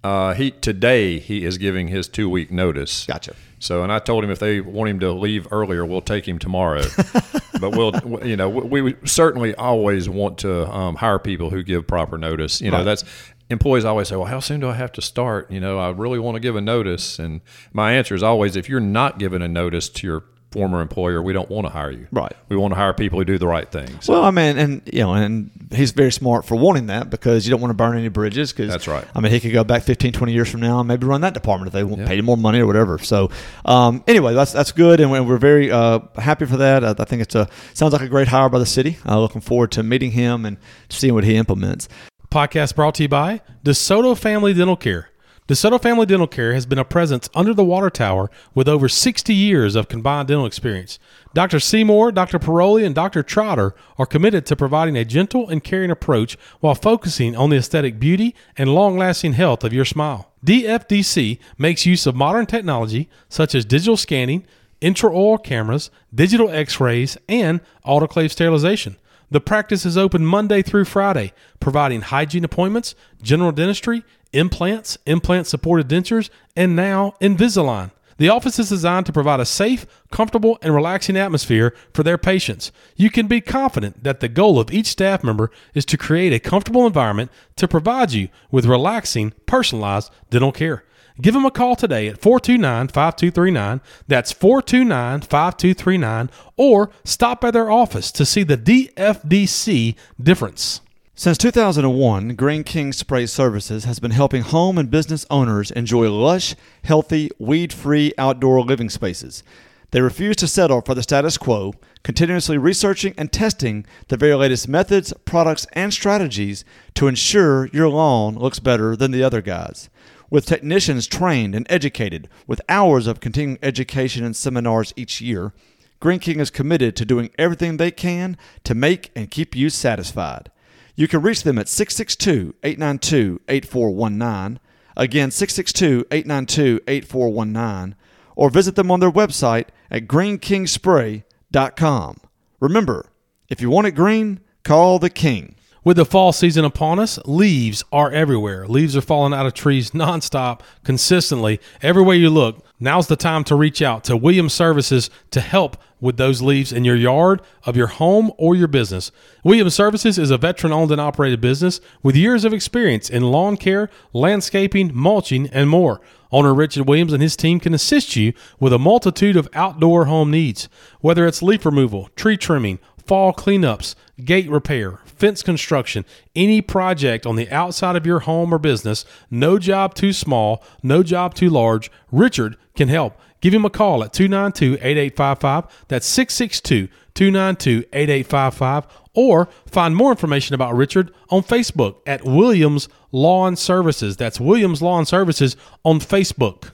Uh, he today he is giving his two week notice. Gotcha. So, and I told him if they want him to leave earlier, we'll take him tomorrow. (laughs) but we'll, you know, we, we certainly always want to um, hire people who give proper notice. You know, Right. that's employees always say, "Well, how soon do I have to start?" You know, I really want to give a notice, and my answer is always, if you're not giving a notice to your former employer, we don't want to hire you. Right. We want to hire people who do the right things. Well, I mean, and you know, and he's very smart for wanting that because you don't want to burn any bridges. Cause, That's right. I mean, he could go back 15, 20 years from now and maybe run that department if they want to pay him more money or whatever. So, um, anyway, that's that's good, and we're very uh, happy for that. I, I think it's a sounds like a great hire by the city. Uh, looking forward to meeting him and seeing what he implements. Podcast brought to you by DeSoto Family Dental Care. DeSoto Family Dental Care has been a presence under the water tower with over 60 years of combined dental experience. Dr. Seymour, Dr. Paroli, and Dr. Trotter are committed to providing a gentle and caring approach while focusing on the aesthetic beauty and long lasting health of your smile. DFDC makes use of modern technology such as digital scanning, intraoral cameras, digital x rays, and autoclave sterilization. The practice is open Monday through Friday, providing hygiene appointments, general dentistry, implants, implant supported dentures, and now Invisalign. The office is designed to provide a safe, comfortable, and relaxing atmosphere for their patients. You can be confident that the goal of each staff member is to create a comfortable environment to provide you with relaxing, personalized dental care. Give them a call today at 429 5239. That's 429 5239. Or stop by their office to see the DFDC difference. Since 2001, Green King Spray Services has been helping home and business owners enjoy lush, healthy, weed free outdoor living spaces. They refuse to settle for the status quo, continuously researching and testing the very latest methods, products, and strategies to ensure your lawn looks better than the other guys. With technicians trained and educated, with hours of continuing education and seminars each year, Green King is committed to doing everything they can to make and keep you satisfied. You can reach them at 662 892 8419. Again, 662 892 8419. Or visit them on their website at greenkingspray.com. Remember, if you want it green, call the king. With the fall season upon us, leaves are everywhere. Leaves are falling out of trees nonstop, consistently, everywhere you look. Now's the time to reach out to Williams Services to help with those leaves in your yard, of your home, or your business. Williams Services is a veteran owned and operated business with years of experience in lawn care, landscaping, mulching, and more. Owner Richard Williams and his team can assist you with a multitude of outdoor home needs, whether it's leaf removal, tree trimming, fall cleanups, gate repair, fence construction, any project on the outside of your home or business, no job too small, no job too large, Richard can help. Give him a call at 292 8855. That's 662 292 8855. Or find more information about Richard on Facebook at Williams Lawn Services. That's Williams Lawn Services on Facebook.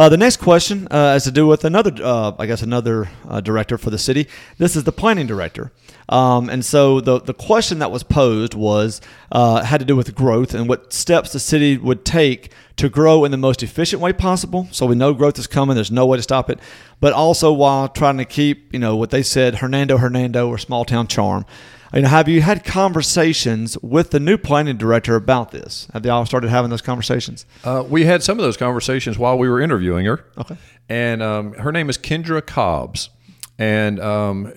Uh, the next question uh, has to do with another, uh, I guess, another uh, director for the city. This is the planning director. Um, and so the, the question that was posed was uh, had to do with growth and what steps the city would take to grow in the most efficient way possible. So we know growth is coming. There's no way to stop it. But also while trying to keep, you know, what they said, Hernando, Hernando, or small town charm. You know, have you had conversations with the new planning director about this? Have they all started having those conversations? Uh, we had some of those conversations while we were interviewing her. Okay. And um, her name is Kendra Cobbs. And um,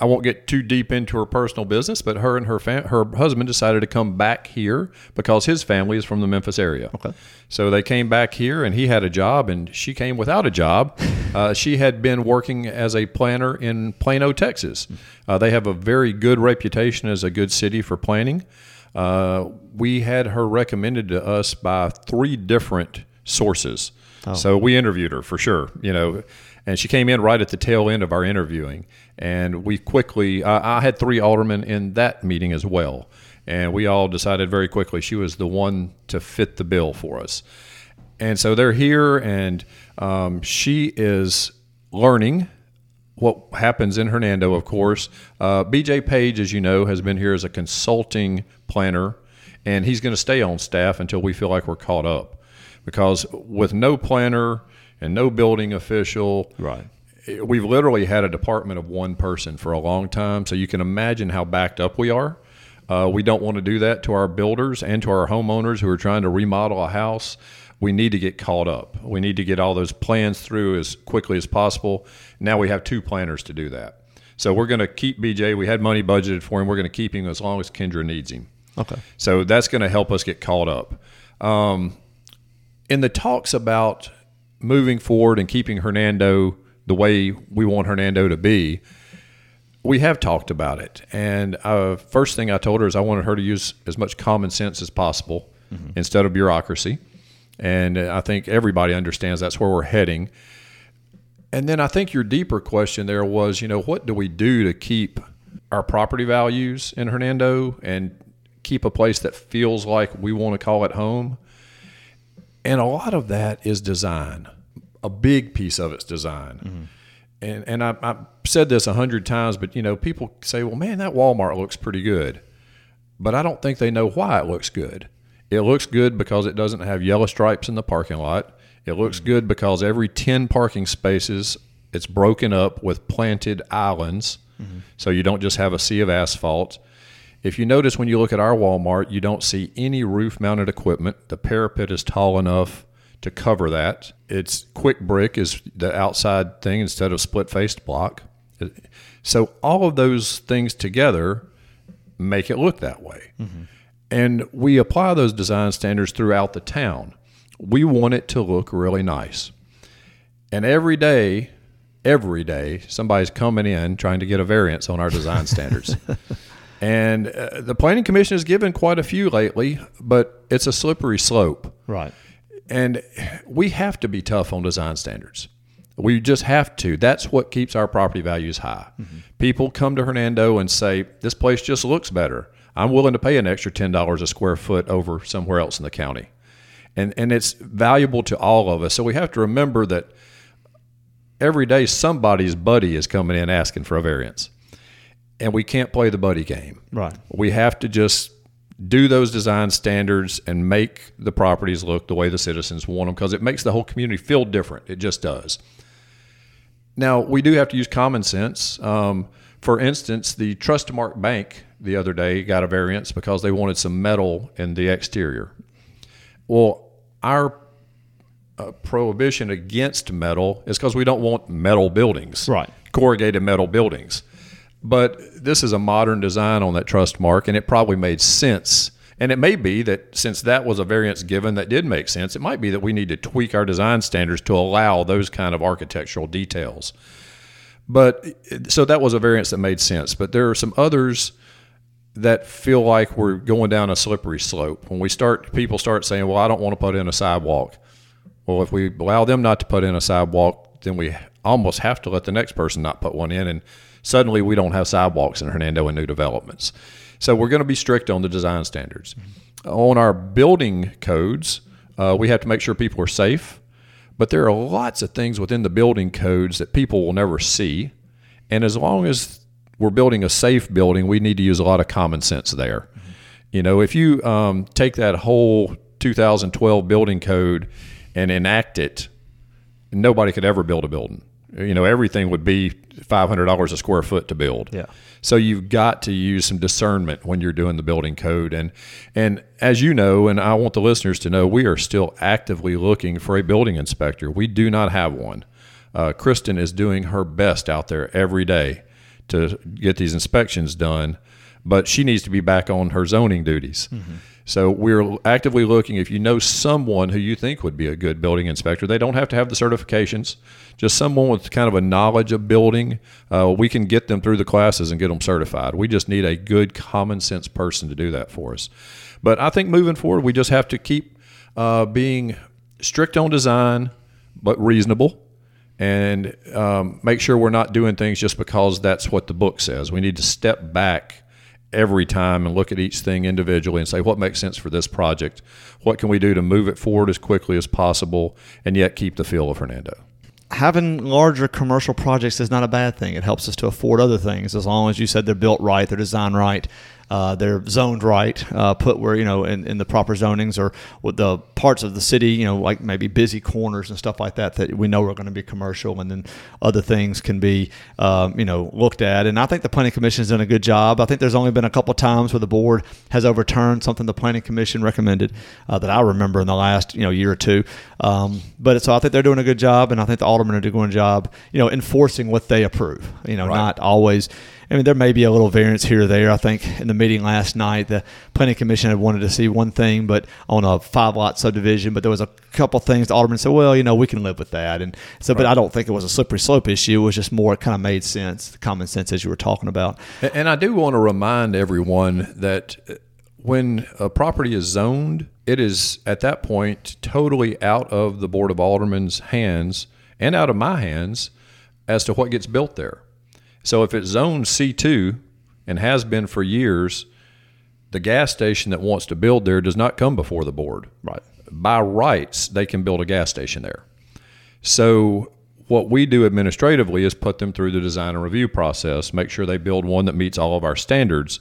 I won't get too deep into her personal business, but her and her fam- her husband decided to come back here because his family is from the Memphis area. Okay. So they came back here, and he had a job, and she came without a job. (laughs) Uh, she had been working as a planner in Plano, Texas. Uh, they have a very good reputation as a good city for planning. Uh, we had her recommended to us by three different sources. So we interviewed her for sure, you know, and she came in right at the tail end of our interviewing. And we quickly, I, I had three aldermen in that meeting as well. And we all decided very quickly she was the one to fit the bill for us. And so they're here, and um, she is learning what happens in Hernando, of course. Uh, BJ Page, as you know, has been here as a consulting planner, and he's going to stay on staff until we feel like we're caught up. Because with no planner and no building official, Right. we've literally had a department of one person for a long time. So you can imagine how backed up we are. Uh, we don't want to do that to our builders and to our homeowners who are trying to remodel a house. We need to get caught up. We need to get all those plans through as quickly as possible. Now we have two planners to do that. So we're going to keep BJ. We had money budgeted for him. We're going to keep him as long as Kendra needs him. Okay. So that's going to help us get caught up. Um, in the talks about moving forward and keeping Hernando the way we want Hernando to be, we have talked about it. And uh, first thing I told her is I wanted her to use as much common sense as possible mm-hmm. instead of bureaucracy. And I think everybody understands that's where we're heading. And then I think your deeper question there was, you know, what do we do to keep our property values in Hernando and keep a place that feels like we want to call it home? And a lot of that is design. A big piece of it's design. Mm-hmm. And and I, I've said this a hundred times, but you know, people say, "Well, man, that Walmart looks pretty good," but I don't think they know why it looks good. It looks good because it doesn't have yellow stripes in the parking lot. It looks good because every 10 parking spaces, it's broken up with planted islands. Mm-hmm. So you don't just have a sea of asphalt. If you notice when you look at our Walmart, you don't see any roof mounted equipment. The parapet is tall enough to cover that. It's quick brick is the outside thing instead of split faced block. So all of those things together make it look that way. Mm-hmm. And we apply those design standards throughout the town we want it to look really nice. And every day, every day, somebody's coming in trying to get a variance on our design standards. (laughs) and uh, the Planning Commission has given quite a few lately, but it's a slippery slope. Right. And we have to be tough on design standards. We just have to. That's what keeps our property values high. Mm-hmm. People come to Hernando and say, This place just looks better. I'm willing to pay an extra $10 a square foot over somewhere else in the county and and it's valuable to all of us. So we have to remember that every day somebody's buddy is coming in asking for a variance, and we can't play the buddy game. Right. We have to just do those design standards and make the properties look the way the citizens want them because it makes the whole community feel different. It just does. Now we do have to use common sense. Um, for instance, the Trustmark Bank the other day got a variance because they wanted some metal in the exterior. Well, our uh, prohibition against metal is because we don't want metal buildings, right? Corrugated metal buildings. But this is a modern design on that Trustmark, and it probably made sense. And it may be that since that was a variance given that did make sense, it might be that we need to tweak our design standards to allow those kind of architectural details. But so that was a variance that made sense. But there are some others that feel like we're going down a slippery slope. When we start, people start saying, "Well, I don't want to put in a sidewalk." Well, if we allow them not to put in a sidewalk, then we almost have to let the next person not put one in, and suddenly we don't have sidewalks in Hernando and new developments. So we're going to be strict on the design standards. Mm-hmm. On our building codes, uh, we have to make sure people are safe, but there are lots of things within the building codes that people will never see. And as long as we're building a safe building, we need to use a lot of common sense there. Mm-hmm. You know, if you um, take that whole 2012 building code and enact it, nobody could ever build a building. You know, everything would be $500 a square foot to build. Yeah. So you've got to use some discernment when you're doing the building code. And and as you know, and I want the listeners to know, we are still actively looking for a building inspector. We do not have one. Uh, Kristen is doing her best out there every day to get these inspections done, but she needs to be back on her zoning duties. Mm-hmm. So we're actively looking. If you know someone who you think would be a good building inspector, they don't have to have the certifications. Just someone with kind of a knowledge of building, uh, we can get them through the classes and get them certified. We just need a good common sense person to do that for us. But I think moving forward, we just have to keep uh, being strict on design, but reasonable and um, make sure we're not doing things just because that's what the book says. We need to step back every time and look at each thing individually and say what makes sense for this project. What can we do to move it forward as quickly as possible and yet keep the feel of Hernando? having larger commercial projects is not a bad thing. It helps us to afford other things as long as you said they're built right, they're designed right, uh, they're zoned right, uh, put where you know in, in the proper zonings or with the parts of the city, you know, like maybe busy corners and stuff like that that we know are going to be commercial, and then other things can be um, you know looked at. And I think the planning commission has done a good job. I think there's only been a couple times where the board has overturned something the planning commission recommended uh, that I remember in the last you know year or two. Um, but so I think they're doing a good job, and I think the aldermen are doing a good job, you know, enforcing what they approve. You know, right. not always I mean, there may be a little variance here or there. I think in the meeting last night, the planning commission had wanted to see one thing, but on a five lot subdivision, but there was a couple things the alderman said, well, you know, we can live with that. And so, but I don't think it was a slippery slope issue. It was just more it kind of made sense, common sense as you were talking about. And- And I do want to remind everyone that uh, when a property is zoned, it is at that point totally out of the Board of Aldermen's hands and out of my hands as to what gets built there. So if it's zoned C2 and has been for years, the gas station that wants to build there does not come before the board. Right. By rights, they can build a gas station there. So what we do administratively is put them through the design and review process, make sure they build one that meets all of our standards.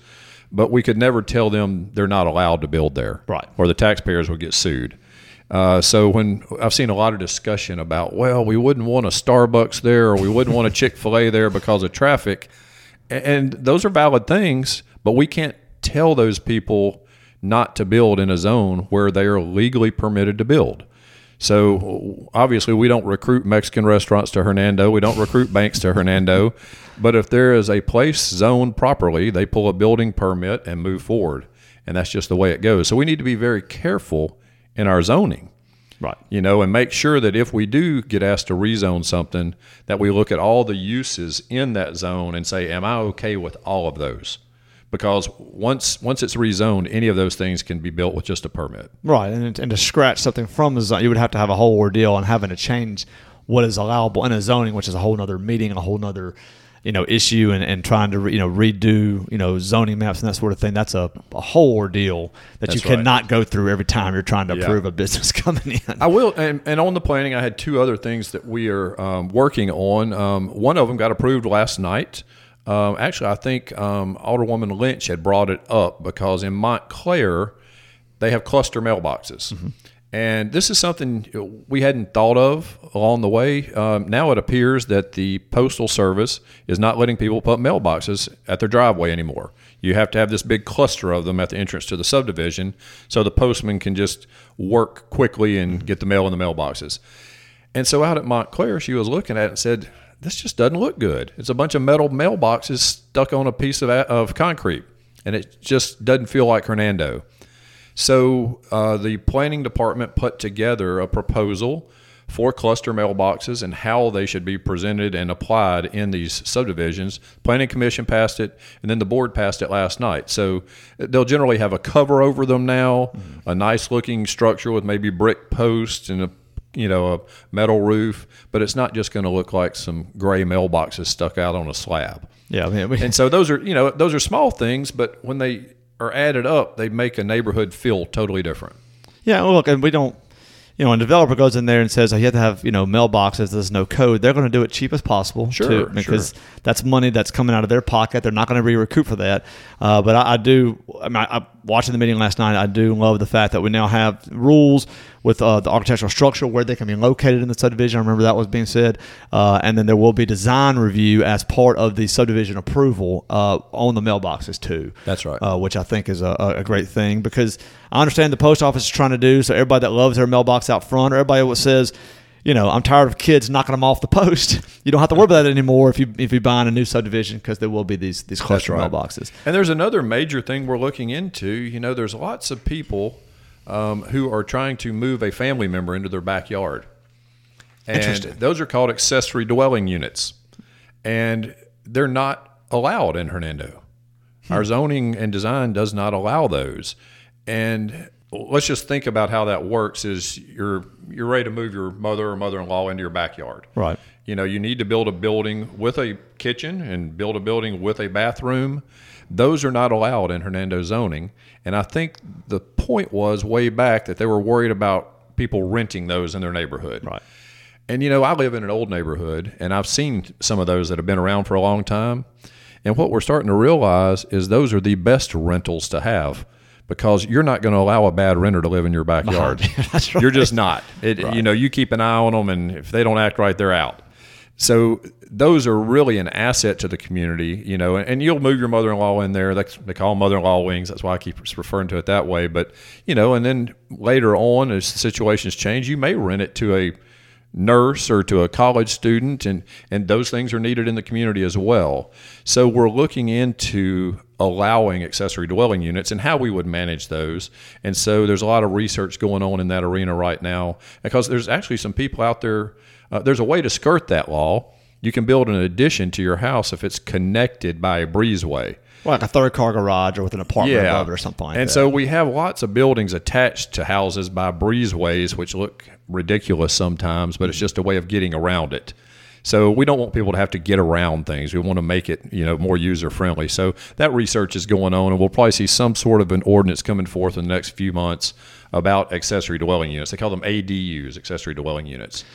But we could never tell them they're not allowed to build there, Right. Or the taxpayers would get sued. Uh, so when I've seen a lot of discussion about, well, we wouldn't want a Starbucks there, or we wouldn't want a Chick Fil A there because of traffic, and those are valid things, but we can't tell those people not to build in a zone where they are legally permitted to build. So obviously, we don't recruit Mexican restaurants to Hernando. We don't recruit banks to Hernando. But if there is a place zoned properly, they pull a building permit and move forward. And that's just the way it goes. So we need to be very careful in our zoning Right. you know, and make sure that if we do get asked to rezone something, that we look at all the uses in that zone and say, am I okay with all of those? Because once once it's rezoned, any of those things can be built with just a permit. Right, and, and to scratch something from the zone, you would have to have a whole ordeal on having to change what is allowable in a zoning, which is a whole other meeting, a whole other you know issue, and, and trying to you know redo you know zoning maps and that sort of thing. That's a, a whole ordeal that That's you right. cannot go through every time you're trying to Yeah. approve a business (laughs) coming in. I will, and, and on the planning, I had two other things that we are um, working on. Um, one of them got approved last night. Um, actually, I think um, Alderwoman Lynch had brought it up because in Montclair, they have cluster mailboxes. And this is something we hadn't thought of along the way. Um, now it appears that the Postal Service is not letting people put mailboxes at their driveway anymore. You have to have this big cluster of them at the entrance to the subdivision so the postman can just work quickly and get the mail in the mailboxes. And so out at Montclair, she was looking at it and said, This just doesn't look good. It's a bunch of metal mailboxes stuck on a piece of, of concrete, and it just doesn't feel like Hernando. So uh, the planning department put together a proposal for cluster mailboxes and how they should be presented and applied in these subdivisions. Planning commission passed it, and then the board passed it last night. So they'll generally have a cover over them now, a nice looking structure with maybe brick posts and a you know a metal roof, but it's not just going to look like some gray mailboxes stuck out on a slab. yeah, I mean, And so those are you know those are small things, but when they are added up, they make a neighborhood feel totally different. Yeah, well, look, and we don't. You know, when a developer goes in there and says oh, you have to have you know mailboxes, there's no code. They're going to do it cheap as possible, Sure, too, because that's money that's coming out of their pocket. They're not going to be recouped for that. Uh, but I, I do. I mean, I watching the meeting last night. I do love the fact that we now have rules with uh, the architectural structure where they can be located in the subdivision. I remember that was being said, uh, and then there will be design review as part of the subdivision approval uh, on the mailboxes too. That's right. Uh, which I think is a, a great thing because I understand the post office is trying to do so. Everybody that loves their mailbox out front, or everybody that says, you know, I'm tired of kids knocking them off the post. (laughs) You don't have to worry about that anymore if you if you buy in a new subdivision because there will be these these cluster right. mailboxes. And there's another major thing we're looking into. You know, there's lots of people um, who are trying to move a family member into their backyard. And those are called accessory dwelling units. And they're not allowed in Hernando. Our zoning and design does not allow those. And let's just think about how that works is you're you're ready to move your mother or mother-in-law into your backyard. Right. You know, you need to build a building with a kitchen and build a building with a bathroom. Those are not allowed in Hernando zoning. And I think the point was way back that they were worried about people renting those in their neighborhood. Right. And you know, I live in an old neighborhood and I've seen some of those that have been around for a long time. And what we're starting to realize is those are the best rentals to have because you're not going to allow a bad renter to live in your (laughs) backyard. (laughs) Right. You're just not. It, You know, you keep an eye on them, and if they don't act right, they're out. So those are really an asset to the community, you know, and, and you'll move your mother-in-law in there. That's, they call mother-in-law wings. That's why I keep referring to it that way. But, you know, and then later on, as situations change, you may rent it to a nurse or to a college student, and, and those things are needed in the community as well. So we're looking into allowing accessory dwelling units and how we would manage those. And so there's a lot of research going on in that arena right now because there's actually some people out there. Uh, there's a way to skirt that law. You can build an addition to your house if it's connected by a breezeway. Well, like a third car garage or with an apartment Yeah. above it or something like and that. so we have lots of buildings attached to houses by breezeways, which look ridiculous sometimes, but it's mm-hmm. just a way of getting around it. So we don't want people to have to get around things. We want to make it, you know, more user friendly. So that research is going on, and we'll probably see some sort of an ordinance coming forth in the next few months about accessory dwelling units. They call them ADUs, accessory dwelling units.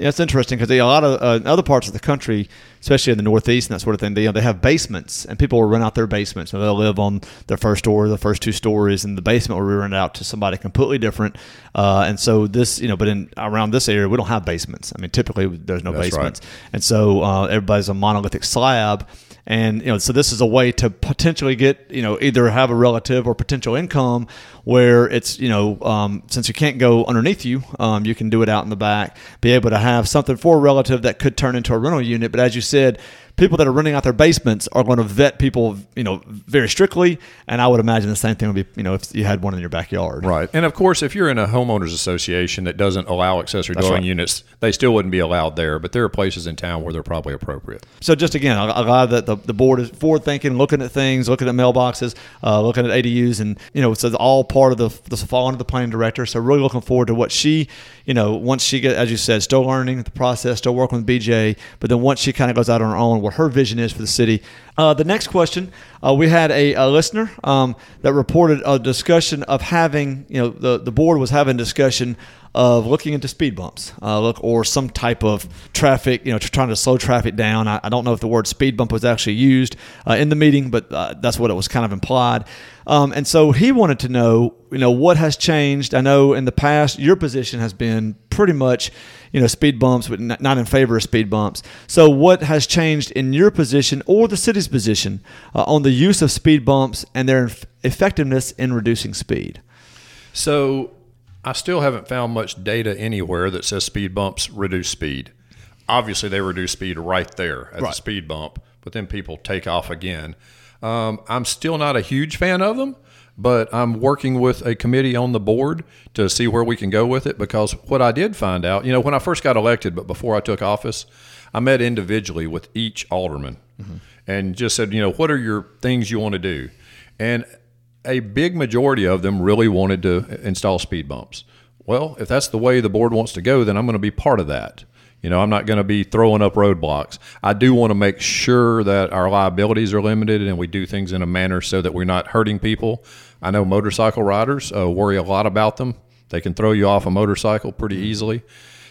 Yeah, it's interesting because a lot of uh, in other parts of the country, especially in the Northeast and that sort of thing, they, you know, they have basements and people will rent out their basements. And they'll live on their first story, the first two stories, and the basement will be rented out to somebody completely different. Uh, and so this, you know, but in around this area, we don't have basements. I mean, typically there's no That's right. basements, and so uh, everybody's a monolithic slab. And you know, so this is a way to potentially get you know either have a relative or potential income where it's you know um, since you can't go underneath you, um, you can do it out in the back. Be able to have something for a relative that could turn into a rental unit. But as you said, people that are renting out their basements are going to vet people you know very strictly. And I would imagine the same thing would be you know if you had one in your backyard. Right. And of course, if you're in a homeowners association that doesn't allow accessory dwelling right. units, they still wouldn't be allowed there. But there are places in town where they're probably appropriate. So just again, I'm glad that the, the board is forward thinking, looking at things, looking at mailboxes, uh, looking at ADUs, and you know, so it's all part of the this fall under the planning director. So really looking forward to what she, you know, once she get, as you said, still learning the process, still working with BJ, but then once she kind of goes out on her own, what her vision is for the city. Uh, the next question, uh, we had a, a listener um, that reported a discussion of having, you know, the the board was having discussion of looking into speed bumps, uh, look or some type of traffic, you know, trying to slow traffic down. I, I don't know if the word speed bump was actually used uh, in the meeting, but uh, that's what it was kind of implied. Um, and so he wanted to know, you know, what has changed. I know in the past your position has been pretty much, you know, speed bumps, but not in favor of speed bumps. So what has changed in your position or the city's position uh, on the use of speed bumps and their eff- effectiveness in reducing speed? So I still haven't found much data anywhere that says speed bumps reduce speed. Obviously, they reduce speed right there at the speed bump, but then people take off again. Um, I'm still not a huge fan of them, but I'm working with a committee on the board to see where we can go with it because what I did find out, you know, when I first got elected, but before I took office, I met individually with each alderman and just said, you know, what are your things you want to do? And a big majority of them really wanted to install speed bumps. Well, if that's the way the board wants to go, then I'm going to be part of that. You know, I'm not going to be throwing up roadblocks. I do want to make sure that our liabilities are limited and we do things in a manner so that we're not hurting people. I know motorcycle riders uh, worry a lot about them. They can throw you off a motorcycle pretty easily.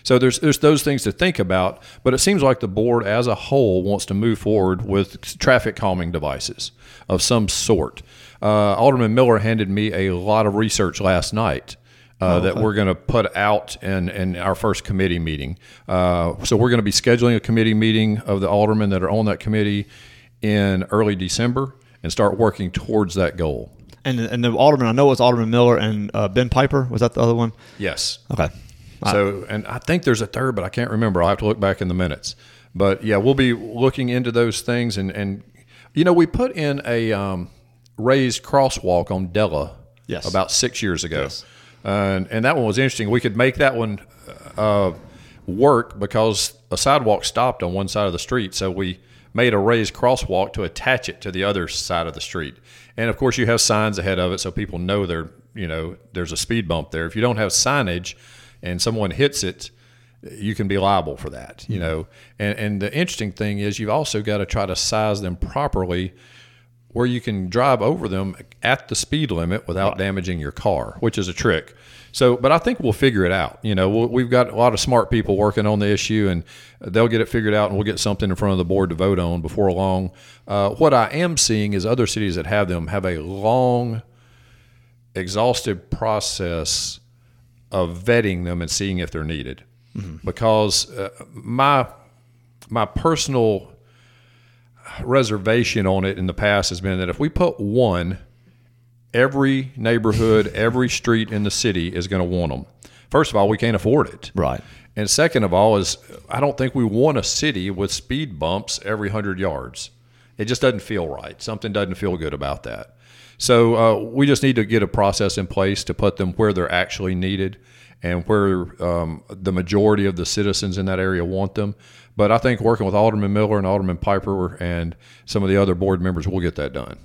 So there's there's those things to think about, but it seems like the board as a whole wants to move forward with traffic calming devices of some sort. Uh, Alderman Miller handed me a lot of research last night uh, that we're going to put out in, in our first committee meeting. Uh, so we're going to be scheduling a committee meeting of the aldermen that are on that committee in early December and start working towards that goal. And and the alderman, I know it was Alderman Miller and uh, Ben Piper. Was that the other one? Yes. Okay. So, and I think there's a third, but I can't remember. I'll have to look back in the minutes. But yeah, we'll be looking into those things. And, and you know, we put in a um, raised crosswalk on Della Yes. about six years ago. Yes. And, and that one was interesting. We could make that one uh, work because a sidewalk stopped on one side of the street. So we made a raised crosswalk to attach it to the other side of the street. And of course, you have signs ahead of it so people know there, you know, there's a speed bump there. If you don't have signage and someone hits it, you can be liable for that, you know. And, and the interesting thing is, you've also got to try to size them properly where you can drive over them at the speed limit without damaging your car, which is a trick. So, but I think we'll figure it out. You know, we'll, we've got a lot of smart people working on the issue, and they'll get it figured out, and we'll get something in front of the board to vote on before long. Uh, what I am seeing is other cities that have them have a long, exhaustive process of vetting them and seeing if they're needed. Because uh, my my personal reservation on it in the past has been that if we put one, every neighborhood, every street in the city is going to want them. First of all, we can't afford it. Right. And second of all, is I don't think we want a city with speed bumps every hundred yards. It just doesn't feel right. Something doesn't feel good about that. So uh, we just need to get a process in place to put them where they're actually needed and where um, the majority of the citizens in that area want them. But I think working with Alderman Miller and Alderman Piper and some of the other board members, we'll get that done.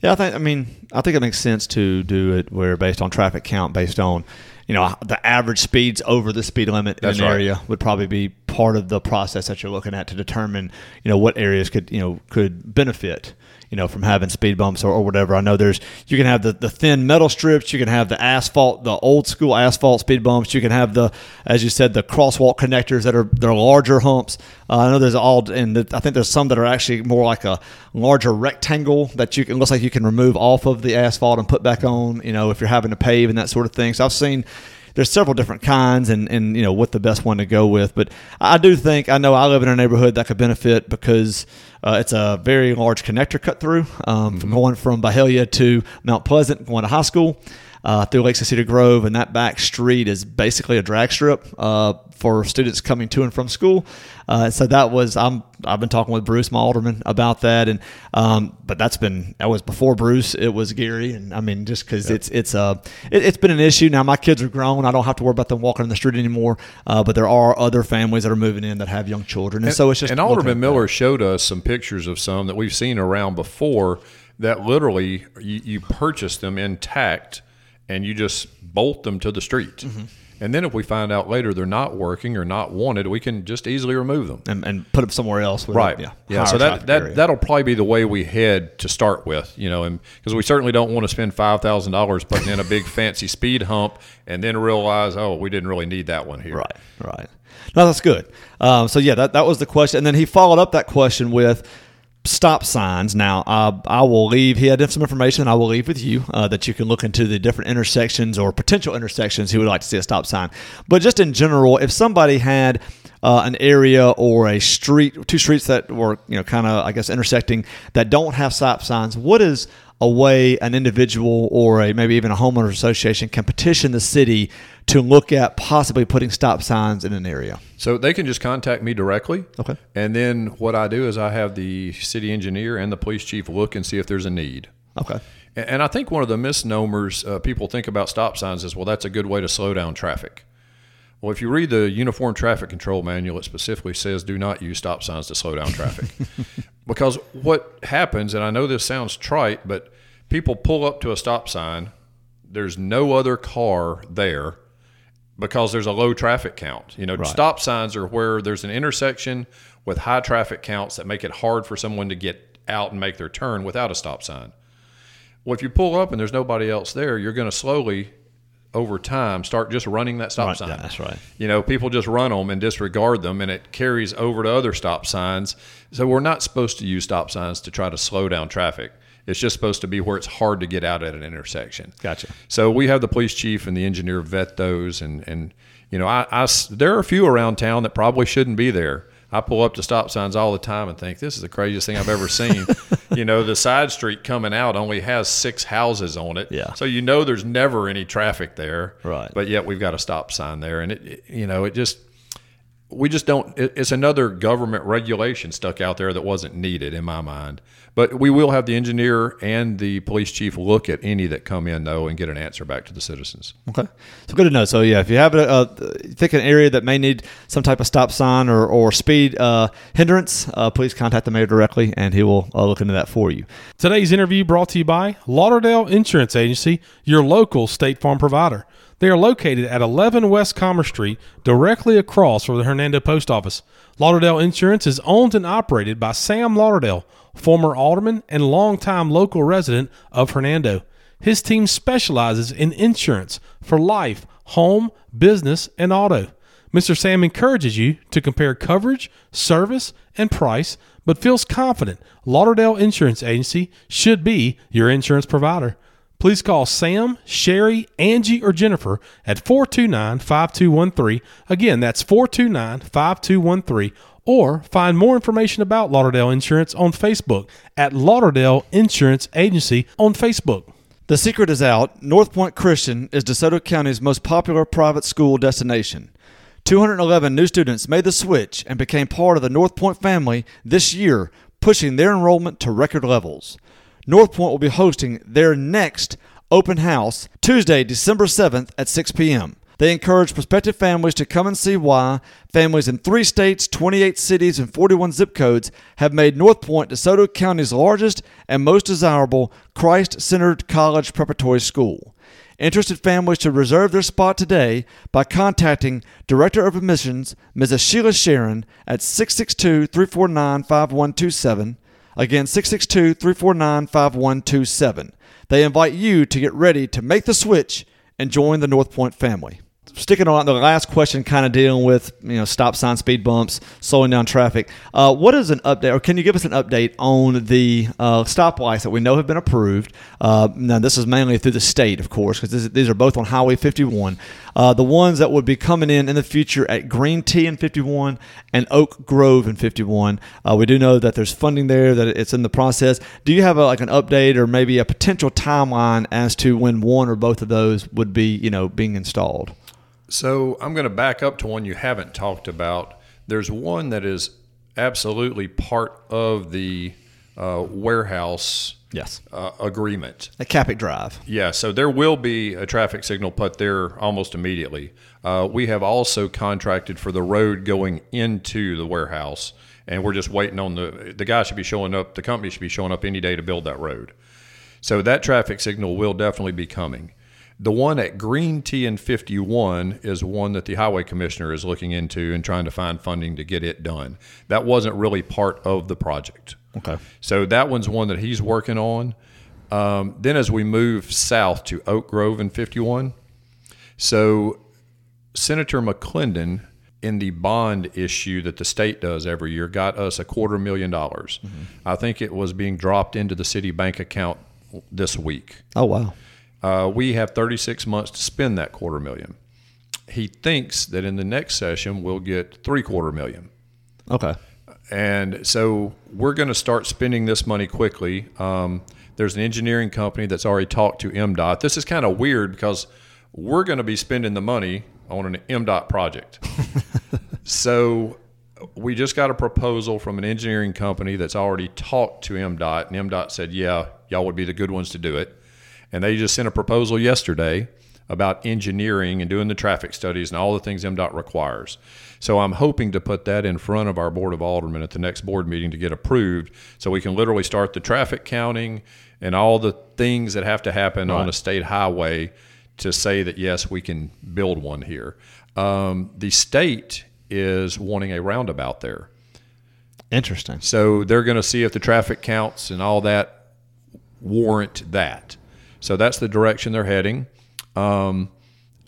Yeah, I think. I mean, I think it makes sense to do it where based on traffic count, based on you know the average speeds over the speed limit That's in an right. area would probably be part of the process that you're looking at to determine you know what areas could you know could benefit you know from having speed bumps or, or whatever. I know there's you can have the, the thin metal strips, you can have the asphalt, the old school asphalt speed bumps, you can have the as you said the crosswalk connectors that are they're larger humps. Uh, I know there's all and the, I think there's some that are actually more like a larger rectangle that you can looks like you can remove off of the asphalt and put back on. You know if you're having to pave and that sort of thing. So I've seen there's several different kinds and, and you know what the best one to go with but i do think i know i live in a neighborhood that could benefit because uh, it's a very large connector cut through um, from going from Bahia to Mount Pleasant, going to high school uh, through of Cedar Grove, and that back street is basically a drag strip uh, for students coming to and from school. Uh, so that was I'm I've been talking with Bruce, my alderman, about that, and um, but that's been that was before Bruce. It was Gary, and I mean just because it's it's uh it, it's been an issue now. My kids are grown. I don't have to worry about them walking in the street anymore. Uh, but there are other families that are moving in that have young children, and, so it's just and Alderman Miller showed us some pictures of some that we've seen around before that literally you, you purchase them intact and you just bolt them to the street. Mm-hmm. And then if we find out later they're not working or not wanted, we can just easily remove them. and, and put them somewhere else. With Right. Yeah. Yeah. So that, that area. that'll probably be the way we head to start with, you know, and because we certainly don't want to spend five thousand dollars putting in a big fancy speed hump and then realize, oh, we didn't really need that one here. Right, right. No, that's good. Um, so yeah, that, that was the question, and then he followed up that question with stop signs. Now, I will leave. He had some information I will leave with you uh, that you can look into the different intersections or potential intersections he would like to see a stop sign. But just in general, if somebody had uh, an area or a street, two streets that were you know kind of I guess intersecting that don't have stop signs, what is a way an individual or a maybe even a homeowners association can petition the city to look at possibly putting stop signs in an area. So they can just contact me directly. Okay. And then what I do is I have the city engineer and the police chief look and see if there's a need. Okay. And I think one of the misnomers uh, people think about stop signs is, well, that's a good way to slow down traffic. Well, if you read the Uniform Traffic Control Manual, it specifically says do not use stop signs to slow down traffic. (laughs) because what happens, and I know this sounds trite, but people pull up to a stop sign, there's no other car there because there's a low traffic count. You know, stop signs are where there's an intersection with high traffic counts that make it hard for someone to get out and make their turn without a stop sign. Well, if you pull up and there's nobody else there, you're going to slowly, over time, start just running that stop Right, sign. yeah, that's right. You know, people just run them and disregard them, and it carries over to other stop signs. So we're not supposed to use stop signs to try to slow down traffic. It's just supposed to be where it's hard to get out at an intersection. Gotcha. So we have the police chief and the engineer vet those, and and you know, I, I there are a few around town that probably shouldn't be there. I pull up to stop signs all the time and think this is the craziest thing I've ever seen. (laughs) you know, the side street coming out only has six houses on it, Yeah. So you know there's never any traffic there, Right. But yet we've got a stop sign there, and it, it you know, it just we just don't it's another government regulation stuck out there that wasn't needed in my mind but we will have the engineer and the police chief look at any that come in though and get an answer back to the citizens Okay. So good to know. So yeah, if you have a, a think an area that may need some type of stop sign or, or speed uh, hindrance, uh, please contact the mayor directly, and he will uh, look into that for you. Today's interview brought to you by Lauderdale Insurance Agency, your local State Farm provider. They are located at 11 West Commerce Street, directly across from the Hernando Post Office. Lauderdale Insurance is owned and operated by Sam Lauderdale, former alderman and longtime local resident of Hernando. His team specializes in insurance for life, home, business, and auto. Mr. Sam encourages you to compare coverage, service, and price, but feels confident Lauderdale Insurance Agency should be your insurance provider. Please call Sam, Sherry, Angie, or Jennifer at 429 5213. Again, that's 429 5213. Or find more information about Lauderdale Insurance on Facebook at Lauderdale Insurance Agency on Facebook. The secret is out. North Point Christian is DeSoto County's most popular private school destination. 211 new students made the switch and became part of the North Point family this year, pushing their enrollment to record levels. North Point will be hosting their next open house Tuesday, December 7th at 6 p.m. They encourage prospective families to come and see why families in three states, 28 cities, and 41 zip codes have made North Point DeSoto County's largest and most desirable Christ centered college preparatory school. Interested families should reserve their spot today by contacting Director of Admissions, Mrs. Sheila Sharon, at 662 349 5127. Again, 662 349 5127. They invite you to get ready to make the switch and join the North Point family sticking on the last question, kind of dealing with you know stop sign, speed bumps, slowing down traffic. Uh, what is an update, or can you give us an update on the uh, stoplights that we know have been approved? Uh, now, this is mainly through the state, of course, because these are both on Highway 51. Uh, the ones that would be coming in in the future at Green T in 51 and Oak Grove in 51. Uh, we do know that there's funding there, that it's in the process. Do you have a, like an update or maybe a potential timeline as to when one or both of those would be you know being installed? So I'm going to back up to one you haven't talked about. There's one that is absolutely part of the uh, warehouse yes uh, agreement. A Capic Drive. Yeah, so there will be a traffic signal put there almost immediately. Uh, we have also contracted for the road going into the warehouse, and we're just waiting on the the guy should be showing up. The company should be showing up any day to build that road. So that traffic signal will definitely be coming. The one at Green T and 51 is one that the highway commissioner is looking into and trying to find funding to get it done. That wasn't really part of the project. Okay. So that one's one that he's working on. Um, then as we move south to Oak Grove and 51, so Senator McLendon in the bond issue that the state does every year got us a quarter million dollars. Mm-hmm. I think it was being dropped into the city bank account this week. Oh wow. Uh, we have 36 months to spend that quarter million. He thinks that in the next session we'll get three quarter million. Okay. And so we're going to start spending this money quickly. Um, there's an engineering company that's already talked to MDOT. This is kind of weird because we're going to be spending the money on an MDOT project. (laughs) so we just got a proposal from an engineering company that's already talked to MDOT, and MDOT said, "Yeah, y'all would be the good ones to do it." And they just sent a proposal yesterday about engineering and doing the traffic studies and all the things MDOT requires. So I'm hoping to put that in front of our Board of Aldermen at the next board meeting to get approved so we can literally start the traffic counting and all the things that have to happen right. on a state highway to say that, yes, we can build one here. Um, the state is wanting a roundabout there. Interesting. So they're going to see if the traffic counts and all that warrant that. So that's the direction they're heading. Um,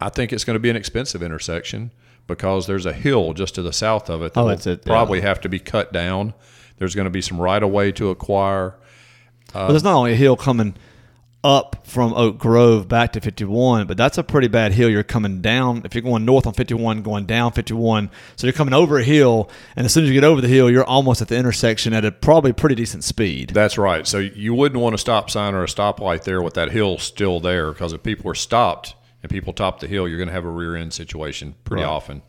I think it's going to be an expensive intersection because there's a hill just to the south of it that oh, will it, probably yeah. have to be cut down. There's going to be some right of way to acquire. Uh, but there's not only a hill coming up from Oak Grove back to 51, but that's a pretty bad hill. You're coming down if you're going north on 51, going down 51. So you're coming over a hill, and as soon as you get over the hill, you're almost at the intersection at a probably pretty decent speed. That's right. So you wouldn't want a stop sign or a stoplight there with that hill still there, because if people are stopped and people top the hill, you're going to have a rear end situation pretty right. often.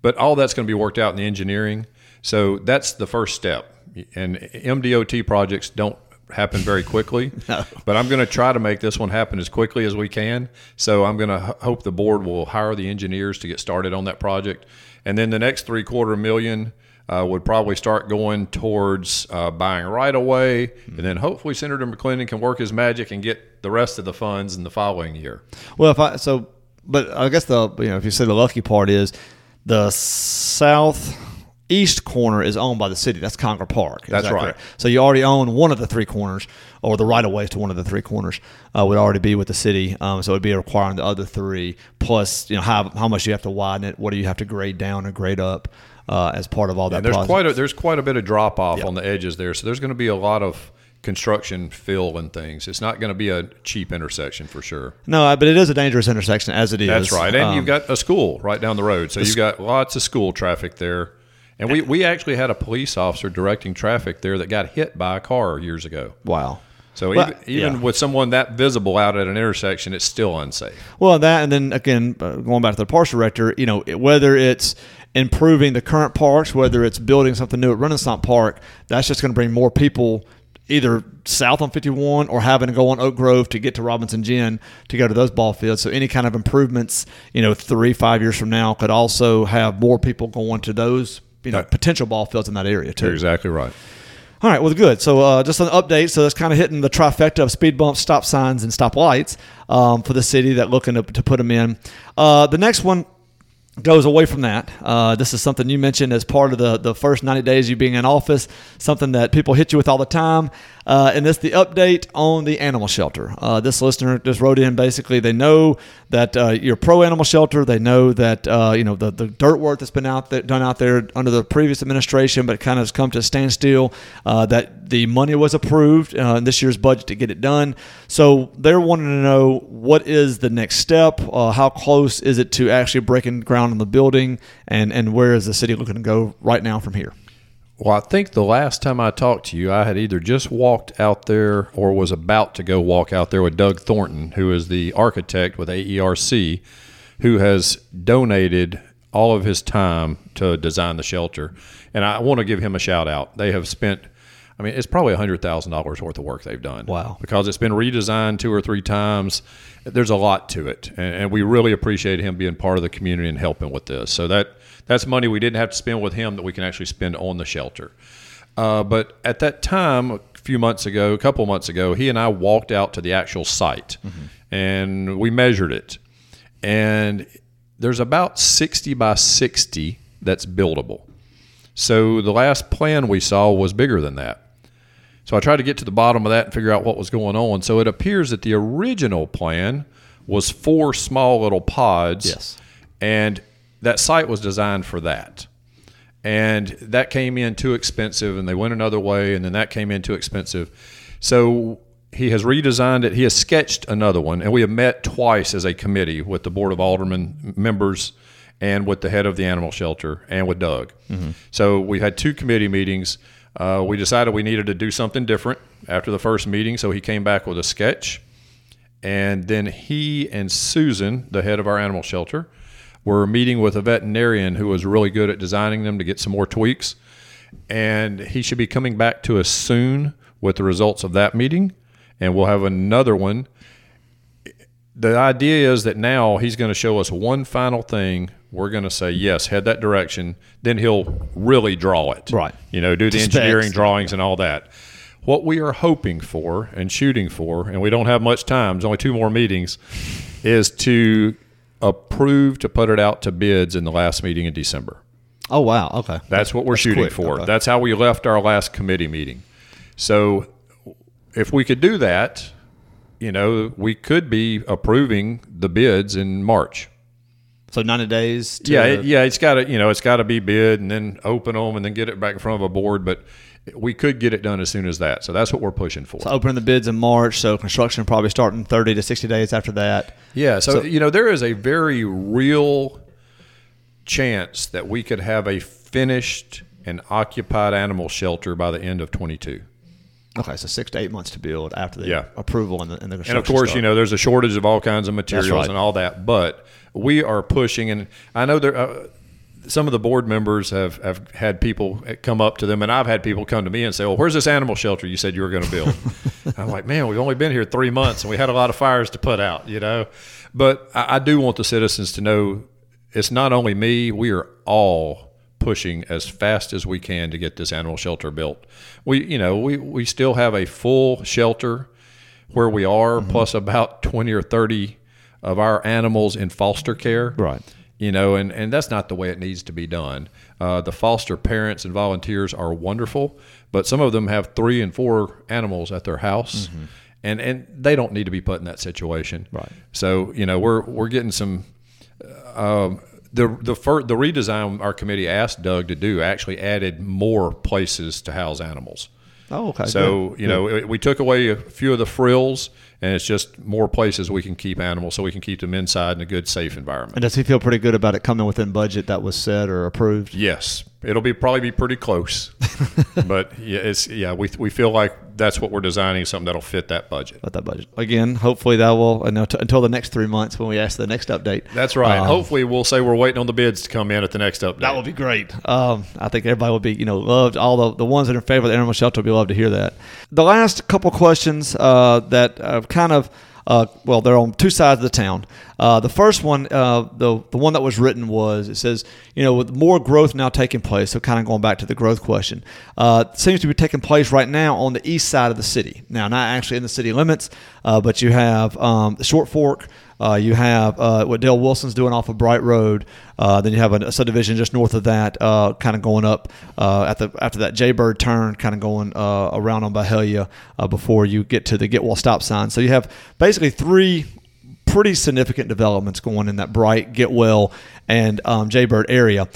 But all that's going to be worked out in the engineering. So that's the first step. And MDOT projects don't happen very quickly. (laughs) no. But I'm going to try to make this one happen as quickly as we can. So I'm going to h- hope the board will hire the engineers to get started on that project. And then the next three quarter million uh, would probably start going towards uh, buying right away. Mm-hmm. And then hopefully Senator McLendon can work his magic and get the rest of the funds in the following year. Well, if I, so, but I guess the, you know, if you say the lucky part is the south east corner is owned by the city. That's Conger Park. That's that right. So you already own one of the three corners, or the right of way to one of the three corners uh, would already be with the city. Um, so it would be requiring the other three plus, you know, how how much you have to widen it, what do you have to grade down or grade up uh, as part of all that. Yeah, there's process. quite a there's quite a bit of drop off on the edges there. So there's going to be a lot of construction fill and things. It's not going to be a cheap intersection for sure. No, but it is a dangerous intersection as it is. That's right. And um, you've got a school right down the road. So you've got lots of school traffic there. And we, we actually had a police officer directing traffic there that got hit by a car years ago. Wow. So Well, even, even yeah. with someone that visible out at an intersection, it's still unsafe. Well, that and then again, uh, going back to the parks director, you know, whether it's improving the current parks, whether it's building something new at Renaissance Park, that's just going to bring more people either south on 51 or having to go on Oak Grove to get to Robinson Gin to go to those ball fields. So any kind of improvements, you know, three, five years from now could also have more people going to those, you know, Right. potential ball fields in that area too. You're exactly right. All right, well, good. So, uh, just an update. So, that's kind of hitting the trifecta of speed bumps, stop signs, and stop lights um, for the city that looking to, to put them in. Uh, the next one goes away from that. Uh, this is something you mentioned as part of the, the first 90 days of you being in office, something that people hit you with all the time. Uh, and this the update on the animal shelter. Uh, this listener just wrote in basically they know that uh, you're pro animal shelter. They know that uh, you know the, the dirt work that's been out there, done out there under the previous administration, but kind of has come to a standstill. Uh, that the money was approved uh, in this year's budget to get it done. So they're wanting to know what is the next step. How close is it to actually breaking ground on the building, and and where is the city looking to go right now from here? Well, I think the last time I talked to you, I had either just walked out there or was about to go walk out there with Doug Thornton, who is the architect with AERC, who has donated all of his time to design the shelter. And I want to give him a shout out. They have spent, I mean, it's probably $100,000 worth of work they've done. Wow. Because it's been redesigned two or three times. There's a lot to it. And, and we really appreciate him being part of the community and helping with this. So that that's money we didn't have to spend with him that we can actually spend on the shelter. Uh, but at that time, a few months ago, a couple months ago, he and I walked out to the actual site and we measured it. And there's about 60 by 60 that's buildable. So the last plan we saw was bigger than that. So I tried to get to the bottom of that and figure out what was going on. So it appears that the original plan was four small little pods. Yes. And that site was designed for that. And that came in too expensive, and they went another way, and then that came in too expensive. So he has redesigned it. He has sketched another one, and we have met twice as a committee with the Board of Aldermen members and with the head of the animal shelter and with Doug. So we had two committee meetings. Uh, we decided we needed to do something different after the first meeting, so he came back with a sketch. And then he and Susan, the head of our animal shelter, were meeting with a veterinarian who was really good at designing them to get some more tweaks. And he should be coming back to us soon with the results of that meeting. And we'll have another one. The idea is that now he's going to show us one final thing. We're going to say, yes, head that direction. Then he'll really draw it. Right. You know, do the engineering drawings and all that. What we are hoping for and shooting for, and we don't have much time, there's only two more meetings, is to approve to put it out to bids in the last meeting in December. Oh wow, okay. That's what we're shooting quick, for. okay. That's how we left our last committee meeting. So if we could do that, you know, we could be approving the bids in March. So ninety days. To Yeah, it, yeah, it's got to, you know, it's got to be bid and then open them and then get it back in front of a board, but we could get it done as soon as that. So that's what we're pushing for. So opening the bids in March. So construction probably starting thirty to sixty days after that. Yeah, so, So- you know there is a very real chance that we could have a finished and occupied animal shelter by the end of 22. Okay, so six to eight months to build after the Yeah. approval and the, and the And of course, start. you know there's a shortage of all kinds of materials right. and all that, but we are pushing and I know there uh, some of the board members have, have had people come up to them, and I've had people come to me and say, "Well, where's this animal shelter you said you were going to build?" (laughs) I'm like, "Man, we've only been here three months, and we had a lot of fires to put out, you know." But I, I do want the citizens to know it's not only me; we are all pushing as fast as we can to get this animal shelter built. We, you know, we we still have a full shelter where we are, Mm-hmm. plus about twenty or thirty of our animals in foster care Right. You know, and, and that's not the way it needs to be done. Uh, the foster parents and volunteers are wonderful, but some of them have three and four animals at their house, and, and they don't need to be put in that situation. Right. So you know, we're we're getting some. Um, the the fir- the redesign our committee asked Doug to do actually added more places to house animals. Oh, okay. So good. you know, we took away a few of the frills and it's just more places we can keep animals so we can keep them inside in a good, safe environment. And does he feel pretty good about it coming within budget that was set or approved? Yes, it'll be probably be pretty close, (laughs) but yeah, it's yeah we we feel like that's what we're designing something that'll fit that budget. About that budget again. Hopefully that will until the next three months when we ask the next update. That's right. Um, hopefully we'll say we're waiting on the bids to come in at the next update. That would be great. Um, I think everybody would be you know loved. All the the ones that are in favor of the animal shelter will be loved to hear that. The last couple questions uh, that I've kind of uh, well, they're on two sides of the town. Uh, the first one, uh, the the one that was written was it says, you know, with more growth now taking place, so kind of going back to the growth question, uh, seems to be taking place right now on the east side of the city. Now, not actually in the city limits, uh, but you have um, the Short Fork. Uh, you have uh, what Dale Wilson's doing off of Bright Road. Uh, then you have a, subdivision just north of that, uh, kind of going up uh, at the after that Jaybird turn, kind of going uh, around on Byhalia before you get to the Getwell stop sign. So you have basically three pretty significant developments going in that Bright, Getwell, and um, Jaybird area.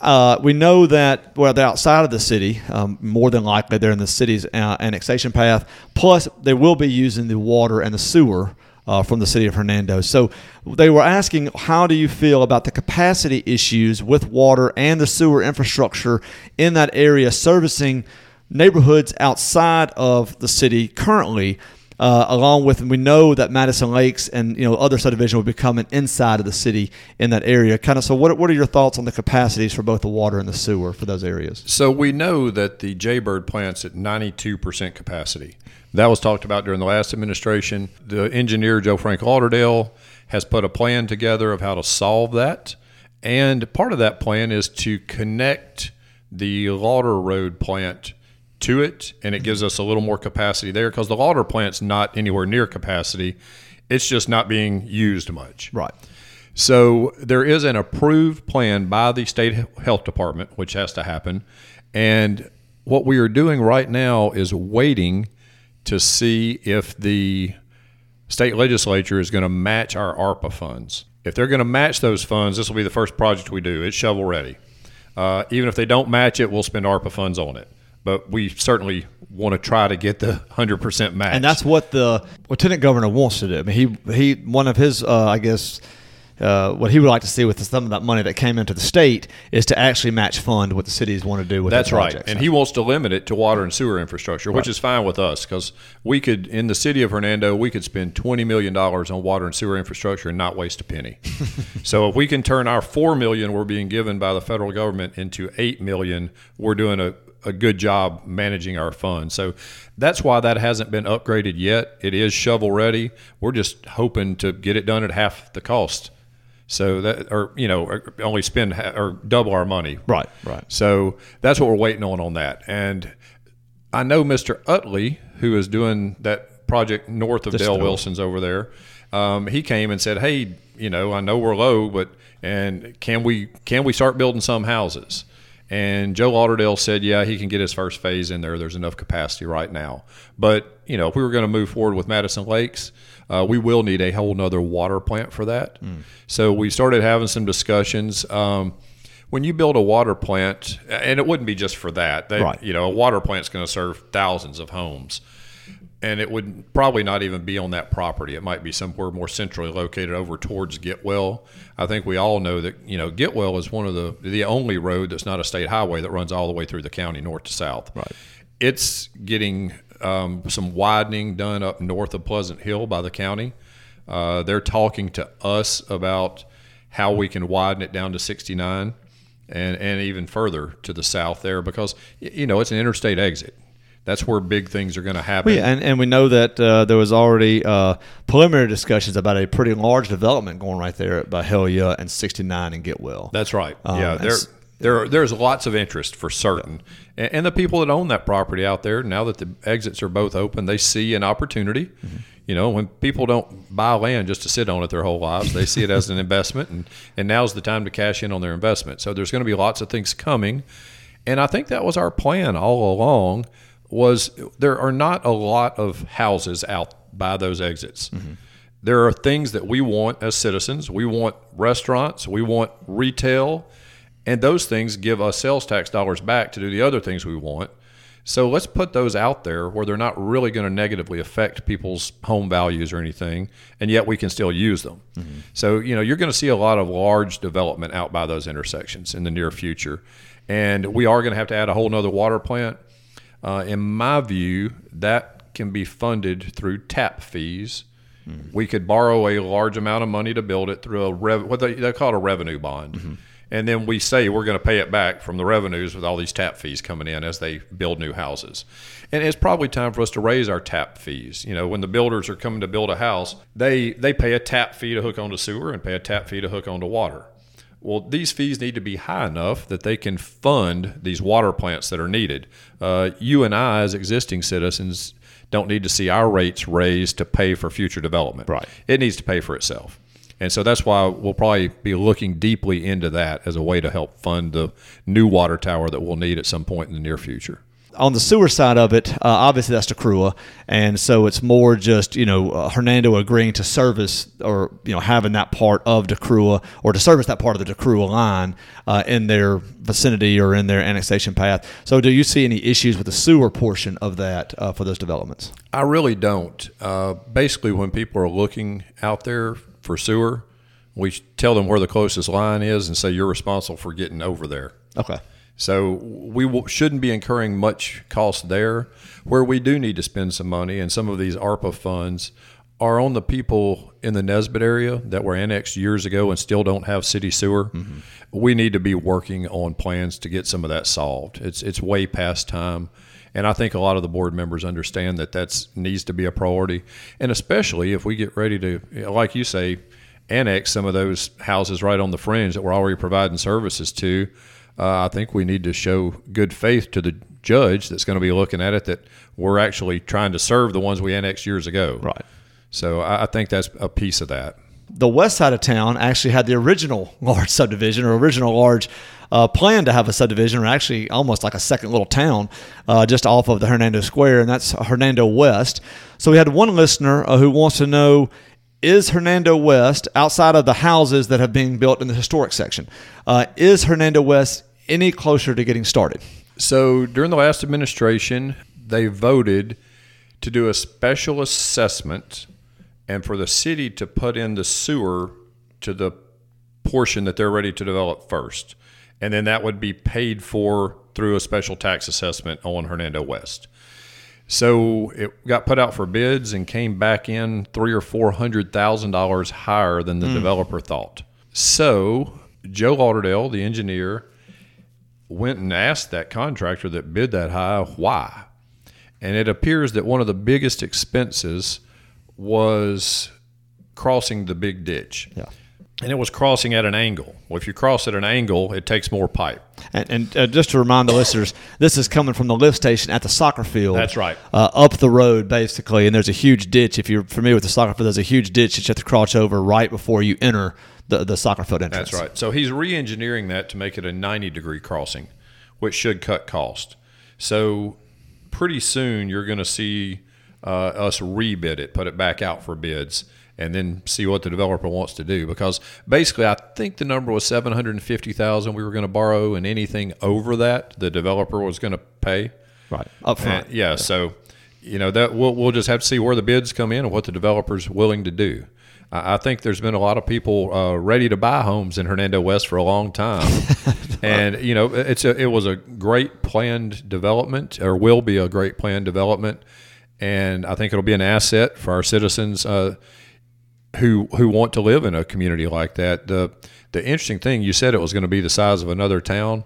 Uh, we know that well they're outside of the city. Um, more than likely, they're in the city's uh, annexation path. Plus, they will be using the water and the sewer uh, from the city of Hernando. So they were asking, how do you feel about the capacity issues with water and the sewer infrastructure in that area servicing neighborhoods outside of the city currently? Uh, along with, and we know that Madison Lakes and you know other subdivision will become an inside of the city in that area. Kind of. So, what what are your thoughts on the capacities for both the water and the sewer for those areas? So we know that the Jaybird plant's at ninety two percent capacity. That was talked about during the last administration. The engineer, Joe Frank Lauderdale, has put a plan together of how to solve that. And part of that plan is to connect the Lauder Road plant to it, and it gives us a little more capacity there because the Lauder plant's not anywhere near capacity. It's just not being used much. Right. So there is an approved plan by the state health department, which has to happen. And what we are doing right now is waiting to see if the state legislature is going to match our ARPA funds. If they're going to match those funds, this will be the first project we do. It's shovel ready. Uh, even if they don't match it, we'll spend ARPA funds on it. But we certainly want to try to get the hundred percent match. And that's what the lieutenant governor wants to do. I mean, he he one of his uh, I guess uh, what he would like to see with some of that money that came into the state is to actually match fund what the cities want to do with that's right and he wants to limit it to water and sewer infrastructure which right. is fine with us because we could in the city of hernando we could spend $20 million on water and sewer infrastructure and not waste a penny (laughs) so if we can turn our 4 million we're being given by the federal government into 8 million we're doing a, a good job managing our funds. So that's why that hasn't been upgraded yet. It is shovel ready. We're just hoping to get it done at half the cost so that, or you know, only spend or double our money. Right, right. So that's what we're waiting on on that. And I know Mr. Utley, who is doing that project north of Just Dale Wilson's over there. Um, he came and said, "Hey, you know, I know we're low, but and can we can we start building some houses?" And Joe Lauderdale said, "Yeah, he can get his first phase in there. There's enough capacity right now. But you know, if we were going to move forward with Madison Lakes, uh, we will need a whole nother water plant for that. Mm. So we started having some discussions. Um, when you build a water plant, and it wouldn't be just for that, they, right. you know, a water plant's going to serve thousands of homes. And it would probably not even be on that property. It might be somewhere more centrally located over towards Getwell. I think we all know that you know Getwell is one of the the only road that's not a state highway that runs all the way through the county north to south. Right. It's getting um, some widening done up north of Pleasant Hill by the county. Uh, they're talking to us about how we can widen it down to 69 and, and even further to the south there because, you know, it's an interstate exit. That's where big things are going to happen. Well, yeah, and, and we know that uh, there was already uh, preliminary discussions about a pretty large development going right there at Byhalia and 69 and Getwell. That's right. Um, yeah, there, there, there's lots of interest for certain. Yeah and, and the people that own that property out there, now that the exits are both open, they see an opportunity. Mm-hmm. You know, when people don't buy land just to sit on it their whole lives, they see it as an investment, and, and now's the time to cash in on their investment. So there's going to be lots of things coming, and I think that was our plan all along. Was there are not a lot of houses out by those exits. Mm-hmm. There are things that we want as citizens. We want restaurants. We want retail and those things give us sales tax dollars back to do the other things we want. So let's put those out there where they're not really going to negatively affect people's home values or anything, and yet we can still use them. Mm-hmm. So, you know, you're going to see a lot of large development out by those intersections in the near future. And we are going to have to add a whole nother water plant. Uh, in my view, that can be funded through tap fees. Mm-hmm. We could borrow a large amount of money to build it through a rev- what they, they call it a revenue bond. Mm-hmm and then we say we're going to pay it back from the revenues with all these tap fees coming in as they build new houses. And it's probably time for us to raise our tap fees. You know, when the builders are coming to build a house, they they pay a tap fee to hook onto sewer and pay a tap fee to hook onto water. Well, these fees need to be high enough that they can fund these water plants that are needed. Uh, you and I, as existing citizens, don't need to see our rates raised to pay for future development. Right. It needs to pay for itself. And so that's why we'll probably be looking deeply into that as a way to help fund the new water tower that we'll need at some point in the near future on the sewer side of it, uh, obviously that's DeCrua, and so it's more just you know uh, Hernando agreeing to service or you know having that part of DeCrua or to service that part of the DeCrua line uh, in their vicinity or in their annexation path. So, do you see any issues with the sewer portion of that uh, for those developments? I really don't. Uh, basically, when people are looking out there for sewer, we tell them where the closest line is and say you're responsible for getting over there. Okay. So we w- shouldn't be incurring much cost there. Where we do need to spend some money, and some of these ARPA funds are on the people in the Nesbit area that were annexed years ago and still don't have city sewer. Mm-hmm. We need to be working on plans to get some of that solved. It's it's way past time. And I think a lot of the board members understand that that needs to be a priority, and especially if we get ready to, like you say, annex some of those houses right on the fringe that we're already providing services to. Uh, I think we need to show good faith to the judge that's going to be looking at it that we're actually trying to serve the ones we annexed years ago. Right. So I, I think that's a piece of that the west side of town actually had the original (laughs) large subdivision or original large uh, plan to have a subdivision, or actually almost like a second little town uh, just off of the Hernando Square, and that's Hernando West. So we had one listener uh, who wants to know is Hernando West, outside of the houses that have been built in the historic section, uh, is Hernando West any closer to getting started? So during the last administration, they voted to do a special assessment and for the city to put in the sewer to the portion that they're ready to develop first. And then that would be paid for through a special tax assessment on Hernando West. So it got put out for bids and came back in three or four hundred thousand dollars higher than the mm. developer thought. So Joe Lauderdale, the engineer, went and asked that contractor that bid that high why. And it appears that one of the biggest expenses was crossing the big ditch. Yeah and it was crossing at an angle. Well, if you cross at an angle, it takes more pipe. And, and uh, just to remind the listeners, this is coming from the lift station at the soccer field. That's right. Uh, up the road, basically, and there's a huge ditch. If you're familiar with the soccer field, there's a huge ditch that you have to cross over right before you enter the, the soccer field entrance. That's right. So he's re-engineering that to make it a 90 degree crossing, which should cut cost. So pretty soon you're going to see uh, us rebid it, put it back out for bids and then see what the developer wants to do. Because basically, I think the number was seven hundred and fifty thousand we were going to borrow, and anything over that, the developer was going to pay. Right up front. And, yeah, yeah, So, you know that we'll we'll just have to see where the bids come in and what the developer's willing to do. I, think there's been a lot of people uh, ready to buy homes in Hernando West for a long time, (laughs) and you know it's a, it was a great planned development, or will be a great planned development, and I think it'll be an asset for our citizens. Uh, who who want to live in a community like that. The the interesting thing you said it was going to be the size of another town.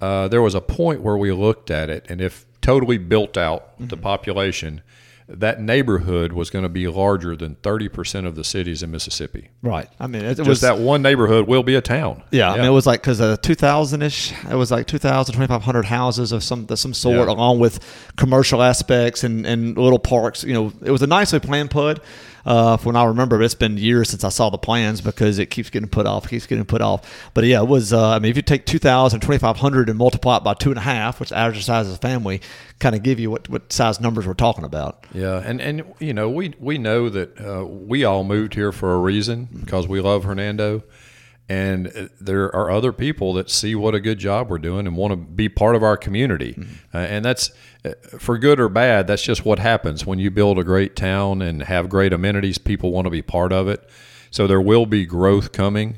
Uh, there was a point where we looked at it, and if totally built out mm-hmm. the population, that neighborhood was going to be larger than 30% of the cities in Mississippi. Right. I mean, it, it was that one neighborhood will be a town. Yeah. yeah. I mean, it was like, because uh, 2000 ish, it was like 2,000, 2,500 houses of some, some sort, yeah. along with commercial aspects and, and little parks. You know, it was a nicely planned PUD uh, when I remember. But It's been years since I saw the plans because it keeps getting put off, keeps getting put off. But yeah, it was. Uh, I mean, if you take 2,000, 2,500 and multiply it by two and a half, which average size of a family, kind of give you what, what size numbers we're talking about. Yeah, and and you know we we know that uh, we all moved here for a reason because we love Hernando. and uh, there are other people that see what a good job we're doing and want to be part of our community. Uh, and that's for good or bad. That's just what happens when you build a great town and have great amenities. People want to be part of it. So there will be growth coming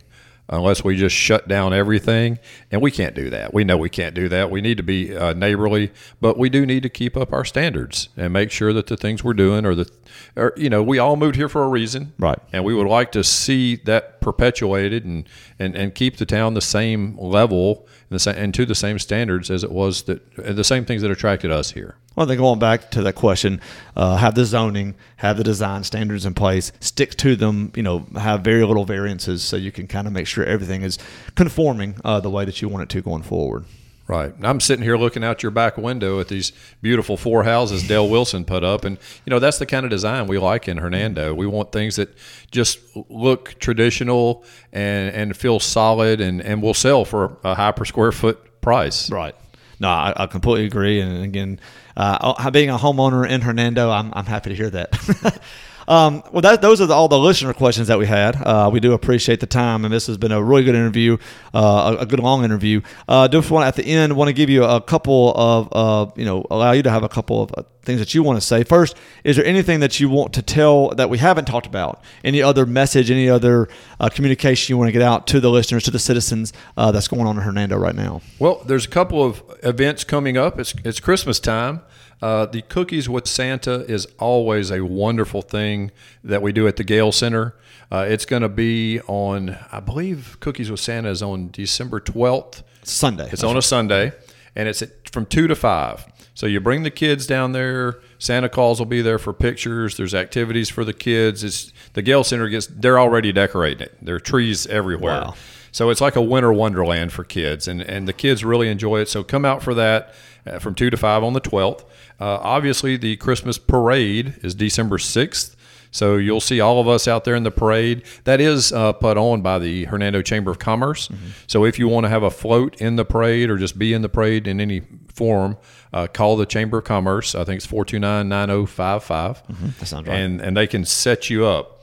unless we just shut down everything. And we can't do that. We know we can't do that. We need to be uh, neighborly, but we do need to keep up our standards and make sure that the things we're doing are the, are, you know, we all moved here for a reason. Right. And we would like to see that perpetuated and, and, and keep the town the same level and, the same, and to the same standards as it was that, the same things that attracted us here. Well, then going back to that question, uh, have the zoning, have the design standards in place, stick to them. You know, have very little variances so you can kind of make sure everything is conforming uh, the way that you want it to going forward. Right. I'm sitting here looking out your back window at these beautiful four houses Dale Wilson put up. And, you know, that's the kind of design we like in Hernando. We want things that just look traditional and, and feel solid and, and will sell for a high per square foot price. Right. No, I, I completely agree. And again, uh, being a homeowner in Hernando, I'm, I'm happy to hear that. (laughs) Um, well, that, those are all the listener questions that we had. Uh, we do appreciate the time, and this has been a really good interview, uh, a, a, good long interview. Uh, just want at the end want to give you a couple of uh, you know allow you to have a couple of uh, things that you want to say. First, is there anything that you want to tell that we haven't talked about? Any other message? Any other uh, communication you want to get out to the listeners, to the citizens that's going on in Hernando right now? Well, there's a couple of events coming up. It's it's Christmas time. Uh, the Cookies with Santa is always a wonderful thing that we do at the Gale Center. Uh, it's going to be on, I believe, Cookies with Santa is on December 12th. Sunday. It's on a Sunday, and it's at, from 2 to 5. So you bring the kids down there. Santa Claus will be there for pictures. There's activities for the kids. It's the Gale Center gets. They're already decorating it. There are trees everywhere. Wow. So it's like a winter wonderland for kids, and and the kids really enjoy it. So come out for that uh, from two to five on the twelfth. Uh, obviously, the Christmas parade is December 6th. So you'll see all of us out there in the parade. That is uh, put on by the Hernando Chamber of Commerce. Mm-hmm. So if you want to have a float in the parade or just be in the parade in any form, uh, call the Chamber of Commerce. I think it's 429 9055. Mm-hmm. That sounds right. And, and they can set you up.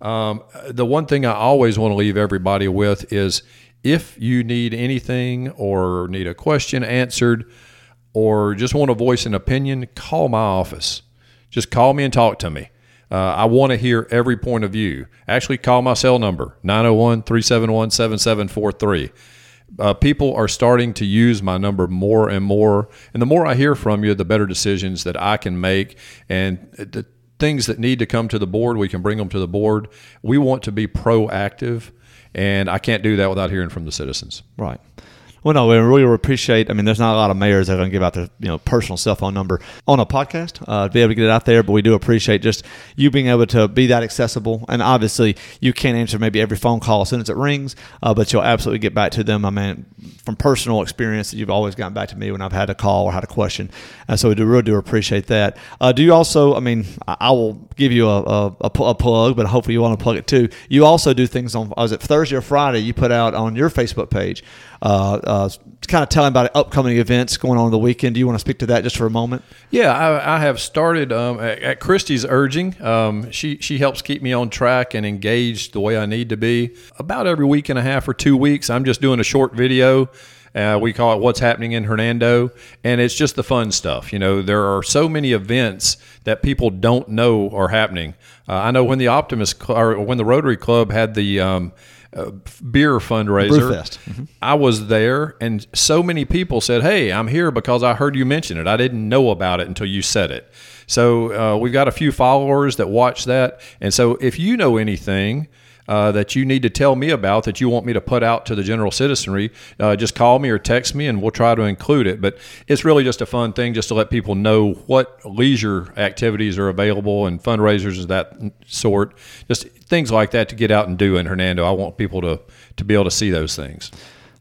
Um, the one thing I always want to leave everybody with is if you need anything or need a question answered, or just want to voice an opinion, call my office. Just call me and talk to me. Uh, I want to hear every point of view. Actually, call my cell number, 901 371 7743. Uh, people are starting to use my number more and more. And the more I hear from you, the better decisions that I can make. And the things that need to come to the board, we can bring them to the board. We want to be proactive. And I can't do that without hearing from the citizens. Right. Well, no, we really appreciate. I mean, there's not a lot of mayors that are going to give out their you know personal cell phone number on a podcast uh, to be able to get it out there. But we do appreciate just you being able to be that accessible. And obviously, you can't answer maybe every phone call as soon as it rings, uh, but you'll absolutely get back to them. I mean, from personal experience, you've always gotten back to me when I've had a call or had a question. And so we do really do appreciate that. Uh, do you also? I mean, I, will give you a, a, a, plug, but hopefully you want to plug it too. You also do things on. Was it Thursday or Friday? You put out on your Facebook page uh, uh, kind of telling about upcoming events going on the weekend. Do you want to speak to that just for a moment? Yeah, I, I have started um, at, at, Christy's urging. Um, she she helps keep me on track and engaged the way I need to be. About every week and a half or two weeks, I'm just doing a short video. Uh, we call it "What's Happening in Hernando," and it's just the fun stuff. You know, there are so many events that people don't know are happening. Uh, I know when the Optimist or when the Rotary Club had the um, uh, beer fundraiser. Mm-hmm. I was there, and so many people said, "Hey, I'm here because I heard you mention it. I didn't know about it until you said it." So uh, we've got a few followers that watch that, and so if you know anything uh, that you need to tell me about that you want me to put out to the general citizenry, uh, just call me or text me and we'll try to include it. But it's really just a fun thing just to let people know what leisure activities are available and fundraisers of that sort. Just things like that to get out and do in Hernando. I want people to, to be able to see those things.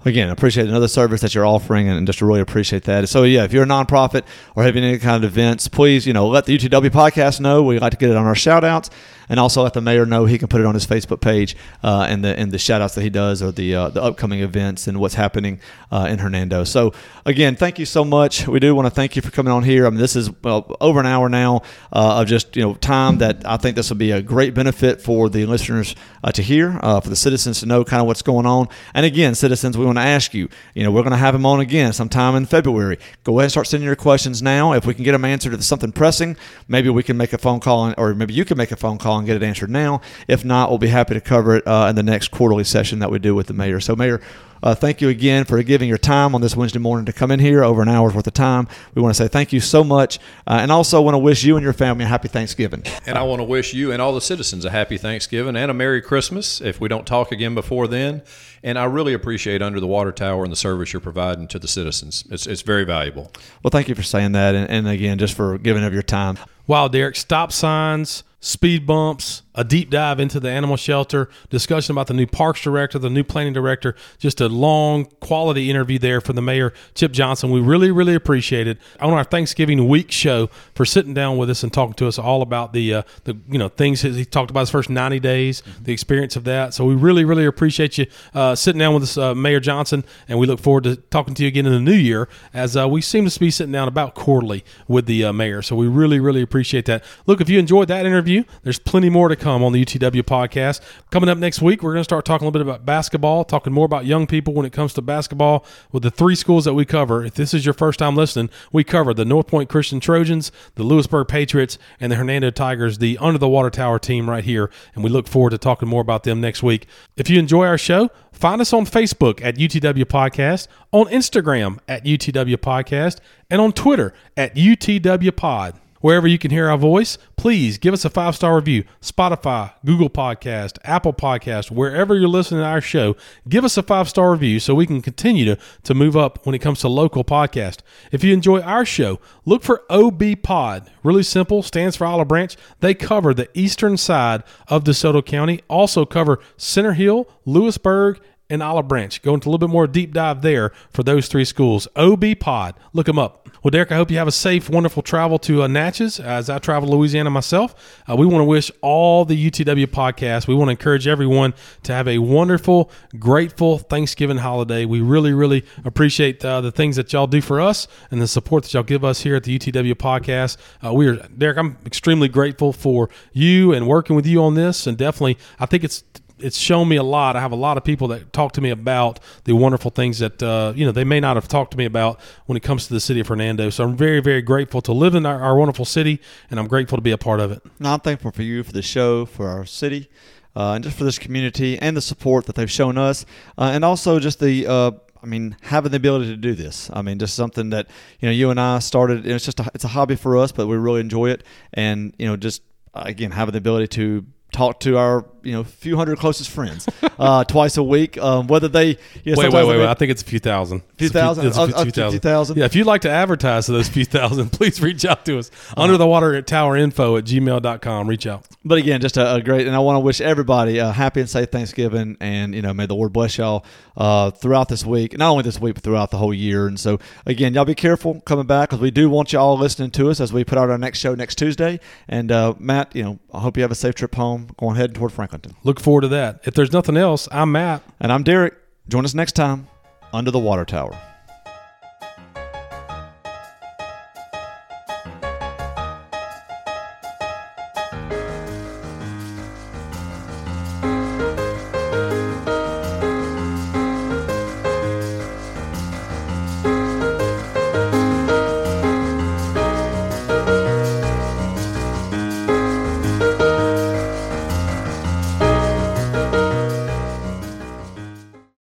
again, appreciate another service that you're offering and just really appreciate that. So, yeah, if you're a nonprofit or having any kind of events, please, you know, let the UTW podcast know. We like to get it on our shout outs and also let the mayor know he can put it on his Facebook page uh, and the and the shout outs that he does or the uh, the upcoming events and what's happening uh, in Hernando. So again, thank you so much. We do want to thank you for coming on here. I mean, this is well, over an hour now uh, of just you know time that I think this will be a great benefit for the listeners uh, to hear, uh, for the citizens to know kind of what's going on. And again, citizens, we want to ask you. You know, we're going to have him on again sometime in February. Go ahead and start sending your questions now. If we can get them answered to something pressing, maybe we can make a phone call, or maybe you can make a phone call and get it answered now. If not, we'll be happy to cover it uh, in the next quarterly session that we do with the mayor. So, Mayor, uh, thank you again for giving your time on this Wednesday morning to come in here over an hour's worth of time. We want to say thank you so much, uh, and also want to wish you and your family a happy Thanksgiving. And I want to wish you and all the citizens a happy Thanksgiving and a Merry Christmas if we don't talk again before then. And I really appreciate Under the Water Tower and the service you're providing to the citizens. It's, it's very valuable. Well, thank you for saying that, and, and again, just for giving of your time. Wow, Derek, stop signs, speed bumps, a deep dive into the animal shelter, discussion about the new parks director, the new planning director, just a long quality interview there for the mayor, Chip Johnson. We really, really appreciate it. On our Thanksgiving week show for sitting down with us and talking to us all about the uh, the you know things he talked about his first 90 days, the experience of that. So we really, really appreciate you uh, sitting down with us, uh, Mayor Johnson, and we look forward to talking to you again in the new year as uh, we seem to be sitting down about quarterly with the uh, mayor. So we really, really appreciate that. Look, if you enjoyed that interview, there's plenty more to come come on the UTW podcast. Coming up next week, we're going to start talking a little bit about basketball, talking more about young people when it comes to basketball with the three schools that we cover. If this is your first time listening, we cover the North Point Christian Trojans, the Lewisburg Patriots, and the Hernando Tigers, the Under the Water Tower team right here. And we look forward to talking more about them next week. If you enjoy our show, Find us on Facebook at UTW Podcast, on Instagram at UTW Podcast, and on Twitter at UTW Pod. Wherever you can hear our voice, please give us a five star review. Spotify, Google Podcast, Apple Podcast, wherever you're listening to our show, give us a five star review so we can continue to, to move up when it comes to local podcast. If you enjoy our show, look for OB Pod. Really simple, stands for Olive Branch. They cover the eastern side of DeSoto County, also cover Center Hill, Lewisburg, and Olive Branch. Go into a little bit more deep dive there for those three schools. OB Pod, look them up. Well, Derek, I hope you have a safe, wonderful travel to uh, Natchez as I travel to Louisiana myself. Uh, we want to wish all the UTW podcasts, we want to encourage everyone to have a wonderful, grateful Thanksgiving holiday. We really, really appreciate uh, the things that y'all do for us and the support that y'all give us here at the UTW podcast. Uh, we are, Derek, I'm extremely grateful for you and working with you on this. And definitely, I think it's it's shown me a lot. I have a lot of people that talk to me about the wonderful things that uh, you know they may not have talked to me about when it comes to the city of Hernando. So I'm very very grateful to live in our, our wonderful city, and I'm grateful to be a part of it. I'm thankful for you for the show, for our city, uh, and just for this community and the support that they've shown us, uh, and also just the. Uh, I mean, having the ability to do this. I mean, just something that you know you and I started. It's just a, it's a hobby for us, but we really enjoy it, and you know, just again having the ability to talk to our you know a few hundred closest friends uh, (laughs) twice a week. Um, whether they you know, wait wait wait, wait I think it's a few thousand. Few thousand. It's a few, uh, few, few thousand. Yeah, if you'd like to advertise to those (laughs) few thousand, please reach out to us. Uh-huh. Under the water at tower info at gmail.com. Reach out. But again, just a, a great, and I want to wish everybody a happy and safe Thanksgiving, and you know, may the Lord bless y'all uh, throughout this week, not only this week but throughout the whole year. And so, again, y'all be careful coming back because we do want you all listening to us as we put out our next show next Tuesday. And uh, Matt, you know, I hope you have a safe trip home, going heading toward Franklinton. Look forward to that. If there's nothing else, I'm Matt, and I'm Derek. Join us next time under the water tower.